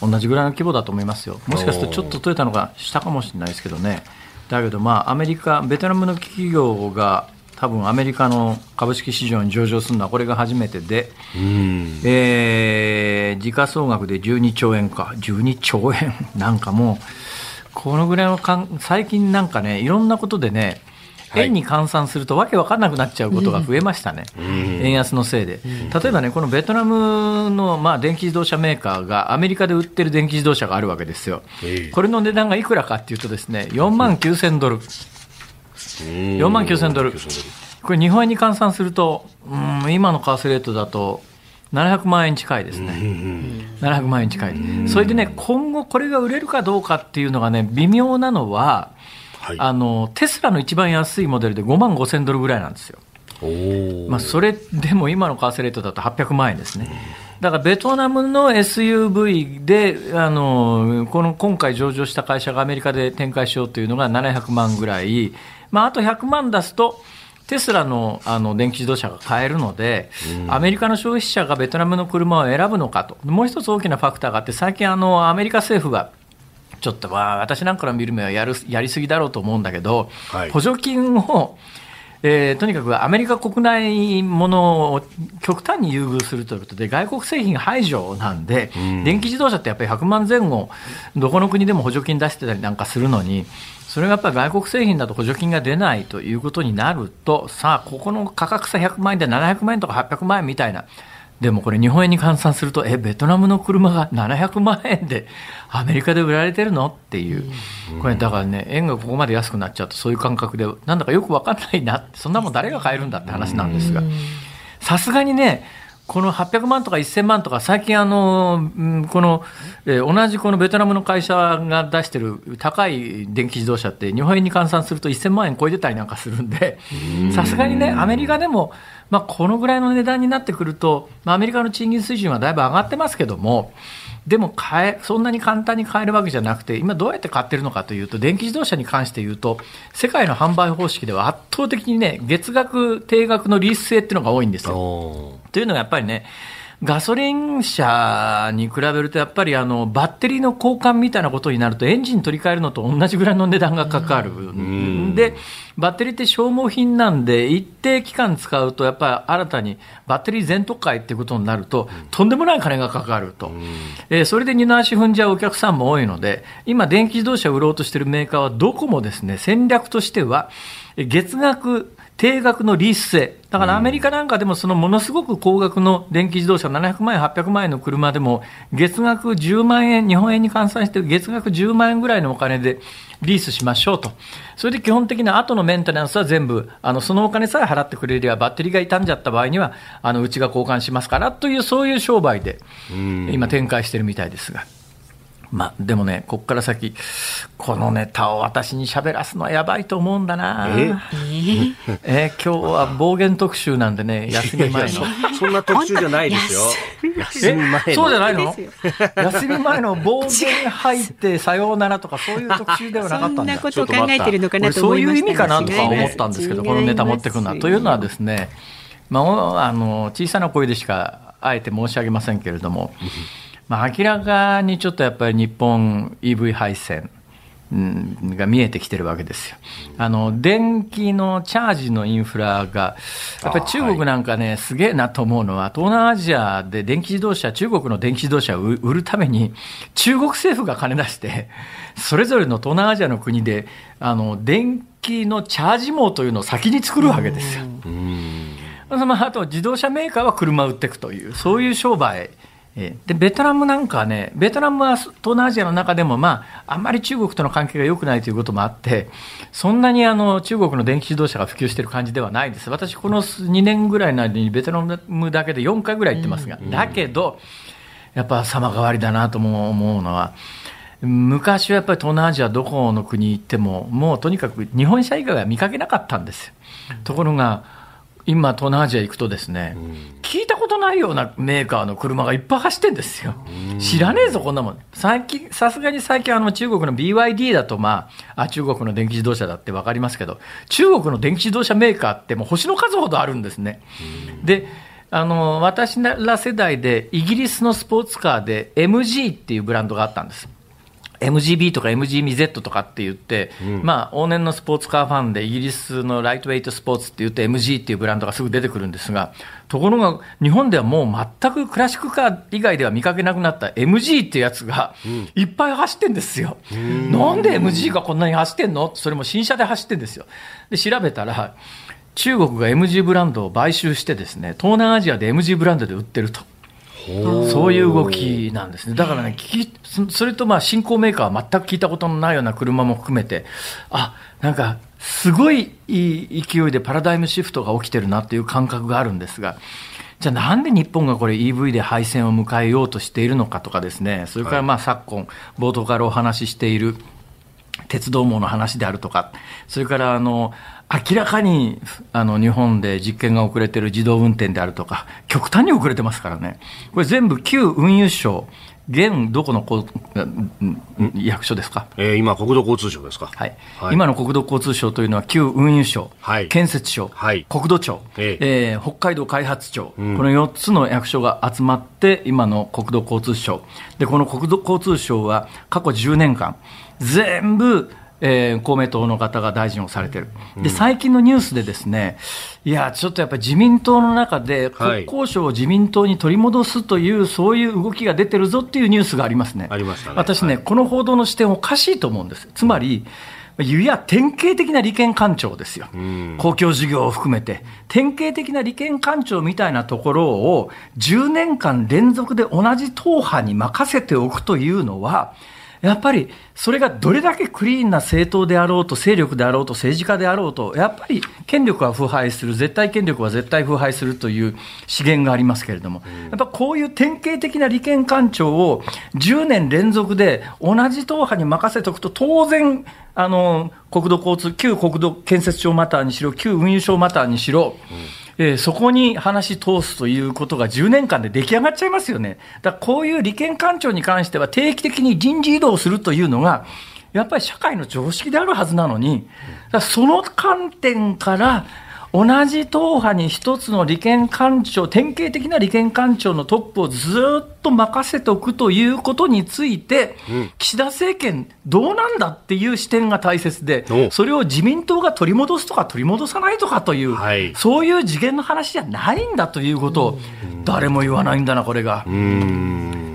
同じぐらいの規模だと思いますよ。もしかするとちょっとトヨタのが下かもしれないですけどね。だけどまあ、アメリカ、ベトナムの企業が多分アメリカの株式市場に上場するのはこれが初めてで、えー時価総額で12兆円か、12兆円、[laughs] なんかもう、このぐらいのかん、最近なんかね、いろんなことでね、はい。円に換算するとわけわかんなくなっちゃうことが増えましたね、円安のせいで。例えばね、このベトナムの、まあ、電気自動車メーカーがアメリカで売ってる電気自動車があるわけですよ。ええ。これの値段がいくらかっていうとですね、4万9000ドル。4万9000ドル。これ日本円に換算すると、うん、今の為替レートだと、700万円近いですね。700万円近い。それでね、今後これが売れるかどうかっていうのがね、微妙なのは、はいあの、テスラの一番安いモデルで5万5千ドルぐらいなんですよ。まあ、それでも今の為替レートだと800万円ですね。だからベトナムの SUV で、あの、この今回上場した会社がアメリカで展開しようというのが700万ぐらい、まあ、あと100万出すと、テスラのあの電気自動車が買えるので、アメリカの消費者がベトナムの車を選ぶのかと、もう一つ大きなファクターがあって、最近あの、アメリカ政府がちょっとわあ私なんかの見る目はやるやりすぎだろうと思うんだけど、はい。補助金を、えーとにかくアメリカ国内ものを極端に優遇するということで、外国製品排除なんで、電気自動車ってやっぱり100万前後、どこの国でも補助金出してたりなんかするのに、それがやっぱり外国製品だと補助金が出ないということになると、さあ、ここの価格差100万円で700万円とか800万円みたいな。でもこれ日本円に換算すると、え、ベトナムの車が700万円でアメリカで売られてるのっていう。これだからね、円がここまで安くなっちゃうとそういう感覚で、なんだかよくわかんないなそんなもん誰が買えるんだって話なんですが。さすがにね、この800万とか1000万とか、最近あの、うんこの、えー同じこのベトナムの会社が出してる高い電気自動車って、日本円に換算すると1000万円超えてたりなんかするんで、さすがにね、アメリカでも、まあ、このぐらいの値段になってくると、まあ、アメリカの賃金水準はだいぶ上がってますけども、でも買え、そんなに簡単に買えるわけじゃなくて、今どうやって買ってるのかというと、電気自動車に関して言うと、世界の販売方式では圧倒的にね、月額、定額のリース制っていうのが多いんですよ。おというのがやっぱりね、ガソリン車に比べると、やっぱりあのバッテリーの交換みたいなことになると、エンジン取り替えるのと同じぐらいの値段がかかる、で、バッテリーって消耗品なんで、一定期間使うと、やっぱり新たにバッテリー全特会っていうことになると、とんでもない金がかかると、えーそれで二の足踏んじゃうお客さんも多いので、今、電気自動車を売ろうとしているメーカーは、どこもですね戦略としては、え月額、定額のリース制。だからアメリカなんかでもそのものすごく高額の電気自動車700万円、800万円の車でも月額10万円、日本円に換算して月額10万円ぐらいのお金でリースしましょうと。それで基本的な後のメンテナンスは全部、あの、そのお金さえ払ってくれればバッテリーが傷んじゃった場合には、あの、うちが交換しますからというそういう商売で今展開してるみたいですが。まあ、でもね、ここから先、このネタを私に喋らすのはやばいと思うんだな。え？えー、今日は暴言特集なんでね、休み前の。そんな特集じゃないですよ。休み前そうじゃないの？休み前の暴言入って、さようならとか、そういう特集ではなかったんだ。そんなことを考えてるのかなと思いました、そういう意味かなとか思ったんですけど、このネタ持ってくるのは。というのはですね、まあ、あの小さな声でしかあえて申し上げませんけれども、まあ、明らかにちょっとやっぱり日本 EV 配線が見えてきてるわけですよ。あの、電気のチャージのインフラが、やっぱり中国なんかね、はい、すげえなと思うのは、東南アジアで電気自動車、中国の電気自動車を売るために、中国政府が金出して、それぞれの東南アジアの国で、あの、電気のチャージ網というのを先に作るわけですよ。あと自動車メーカーは車を売っていくという、そういう商売。でベトナムなんかね、ベトナムは東南アジアの中でも、まあ、あんまり中国との関係が良くないということもあって、そんなにあの中国の電気自動車が普及している感じではないです。私、この2年ぐらいの間にベトナムだけで4回ぐらい行ってますが、だけど、やっぱ様変わりだなと思うのは、昔はやっぱり東南アジアどこの国行っても、もうとにかく日本車以外は見かけなかったんですよ。ところが、今、東南アジア行くとですね、うん、聞いたことないようなメーカーの車がいっぱい走ってんですよ。知らねえぞ、こんなもん。最近、さすがに最近あの中国の BYD だとまあ、あ、中国の電気自動車だってわかりますけど、中国の電気自動車メーカーってもう星の数ほどあるんですね。で、あの、私ら世代でイギリスのスポーツカーで MG っていうブランドがあったんです。MGB とか MGMZ とかって言って、うん、まあ、往年のスポーツカーファンでイギリスのライトウェイトスポーツって言って MG っていうブランドがすぐ出てくるんですが、ところが日本ではもう全くクラシックカー以外では見かけなくなった MG っていうやつがいっぱい走ってんですよ。うん、なんで MG がこんなに走ってんの？それも新車で走ってんですよ。で、調べたら、中国が MG ブランドを買収してですね、東南アジアで MG ブランドで売ってると。そういう動きなんですね。だからね、それとまあ新興メーカーは全く聞いたことのないような車も含めて、あ、なんか、すごいいい勢いでパラダイムシフトが起きてるなっていう感覚があるんですが、じゃあなんで日本がこれ EV で廃線を迎えようとしているのかとかですね、それからまあ昨今、冒頭からお話ししている鉄道網の話であるとか、それからあの、明らかにあの日本で実験が遅れている自動運転であるとか、極端に遅れてますからね、これ全部旧運輸省、現どこのこ役所ですか、えー、今、国土交通省ですか、はい、はい、今の国土交通省というのは、旧運輸省、はい、建設省、はい、国土庁、えー、えー、北海道開発庁、うん、この4つの役所が集まって、今の国土交通省、でこの国土交通省は過去10年間、全部、えー、公明党の方が大臣をされてる。で、最近のニュースでですね、いや、ちょっとやっぱり自民党の中で国交省を自民党に取り戻すという、はい、そういう動きが出てるぞっていうニュースがありますね。ありましたね。私ね、はい、この報道の視点おかしいと思うんです。つまり、いや、典型的な利権官庁ですよ、公共事業を含めて、典型的な利権官庁みたいなところを10年間連続で同じ党派に任せておくというのは、やっぱりそれがどれだけクリーンな政党であろうと、勢力であろうと、政治家であろうと、やっぱり権力は腐敗する、絶対権力は絶対腐敗するという資源がありますけれども、やっぱこういう典型的な利権官庁を10年連続で同じ党派に任せておくと、当然、あの国土交通、旧国土建設庁マターにしろ、旧運輸省マターにしろ、うんえー、そこに話通すということが10年間で出来上がっちゃいますよね。だからこういう利権官庁に関しては定期的に人事異動するというのが、やっぱり社会の常識であるはずなのに、その観点から、同じ党派に一つの利権官庁、典型的な利権官庁のトップをずっと任せておくということについて、うん、岸田政権、どうなんだっていう視点が大切で、それを自民党が取り戻すとか取り戻さないとかという、はい、そういう次元の話じゃないんだということを、誰も言わないんだな、これが。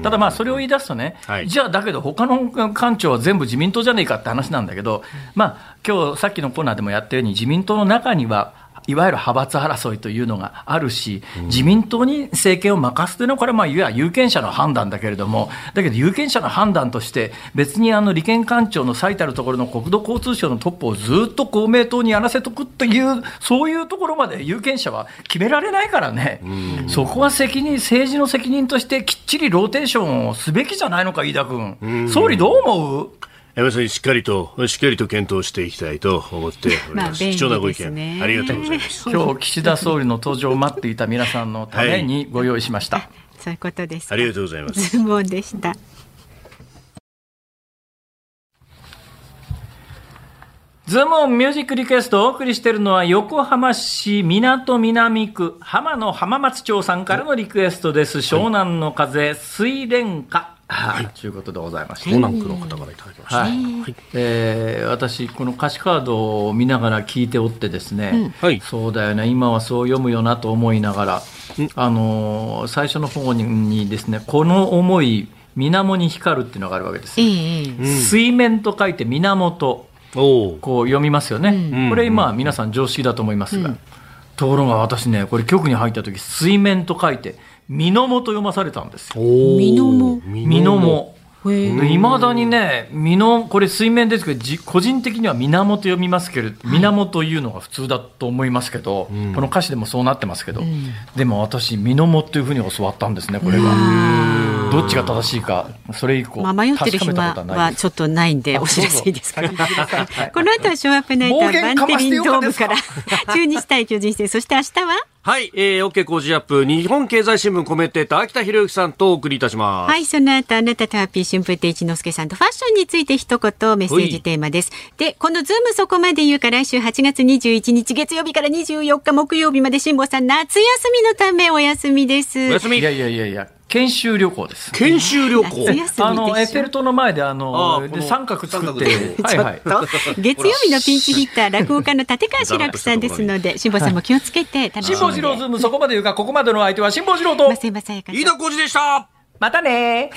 ただまあそれを言い出すとね、はい、じゃあだけど他の官庁は全部自民党じゃねえかって話なんだけど、まあ今日さっきのコーナーでもやったように自民党の中にはいわゆる派閥争いというのがあるし、自民党に政権を任すというのは、これはまあ、いわゆる有権者の判断だけれども、だけど有権者の判断として、別にあの利権官庁の最たるところの国土交通省のトップをずっと公明党にやらせとくという、そういうところまで有権者は決められないからね、そこは責任、政治の責任としてきっちりローテーションをすべきじゃないのか、飯田君。総理どう思う？山さんしっかりと、しっかりと検討していきたいと思っております。[laughs] まあ、貴重なご意見、ありがとうございます。[laughs] 今日、岸田総理の登場を待っていた皆さんのためにご用意しました。はい、そういうことです。ありがとうございます。ズボンでした。ズームオンミュージックリクエストをお送りしているのは横浜市港南区浜野浜松町さんからのリクエストです。湘南乃風、睡蓮花。はい、ということでございました。南区の方からいただきました。はい、えー、私この歌詞カードを見ながら聞いておってですね、うん、そうだよね、今はそう読むよなと思いながら、あのー、最初の方にですね、この思い水面に光るっていうのがあるわけですよ。水面と書いて源。こう読みますよね、うん、これ今皆さん常識だと思いますが、うん、ところが私ねこれ局に入った時水面と書いて身のもと読まされたんですよ。身のも身のもいまだにね、身の、これ水面ですけど、個人的には源読みますけれど、源というのが普通だと思いますけど、はい、この歌詞でもそうなってますけど、うん、でも私、源というふうに教わったんですね、これが。どっちが正しいか、それ以降、まあ、迷ってる暇はちょっとないんで、お知らせいいです。か。[laughs] この後はショーアップナイターバンテリンドームから、中日対巨人戦、そして明日は？はい、えー、OK 工事アップ、日本経済新聞コメンテーター、秋田博之さんとお送りいたします。はい、その後、あなたとハッピー春風亭一之輔さんとファッションについて一言メッセージテーマです。で、このズームそこまで言うか来週8月21日月曜日から24日木曜日まで辛坊さん夏休みのためお休みです。お休みいやいやいやいや。研修旅行です。研修旅行。あのエッフェル塔の前であので三角作って、はいはい。月曜日のピンチヒッター落語家の立川志らくさんですので、[laughs] 辛坊さんも気をつけて辛坊治郎ズームそこまで言うかここまでの相手は辛坊治郎と。飯田浩司でした。またね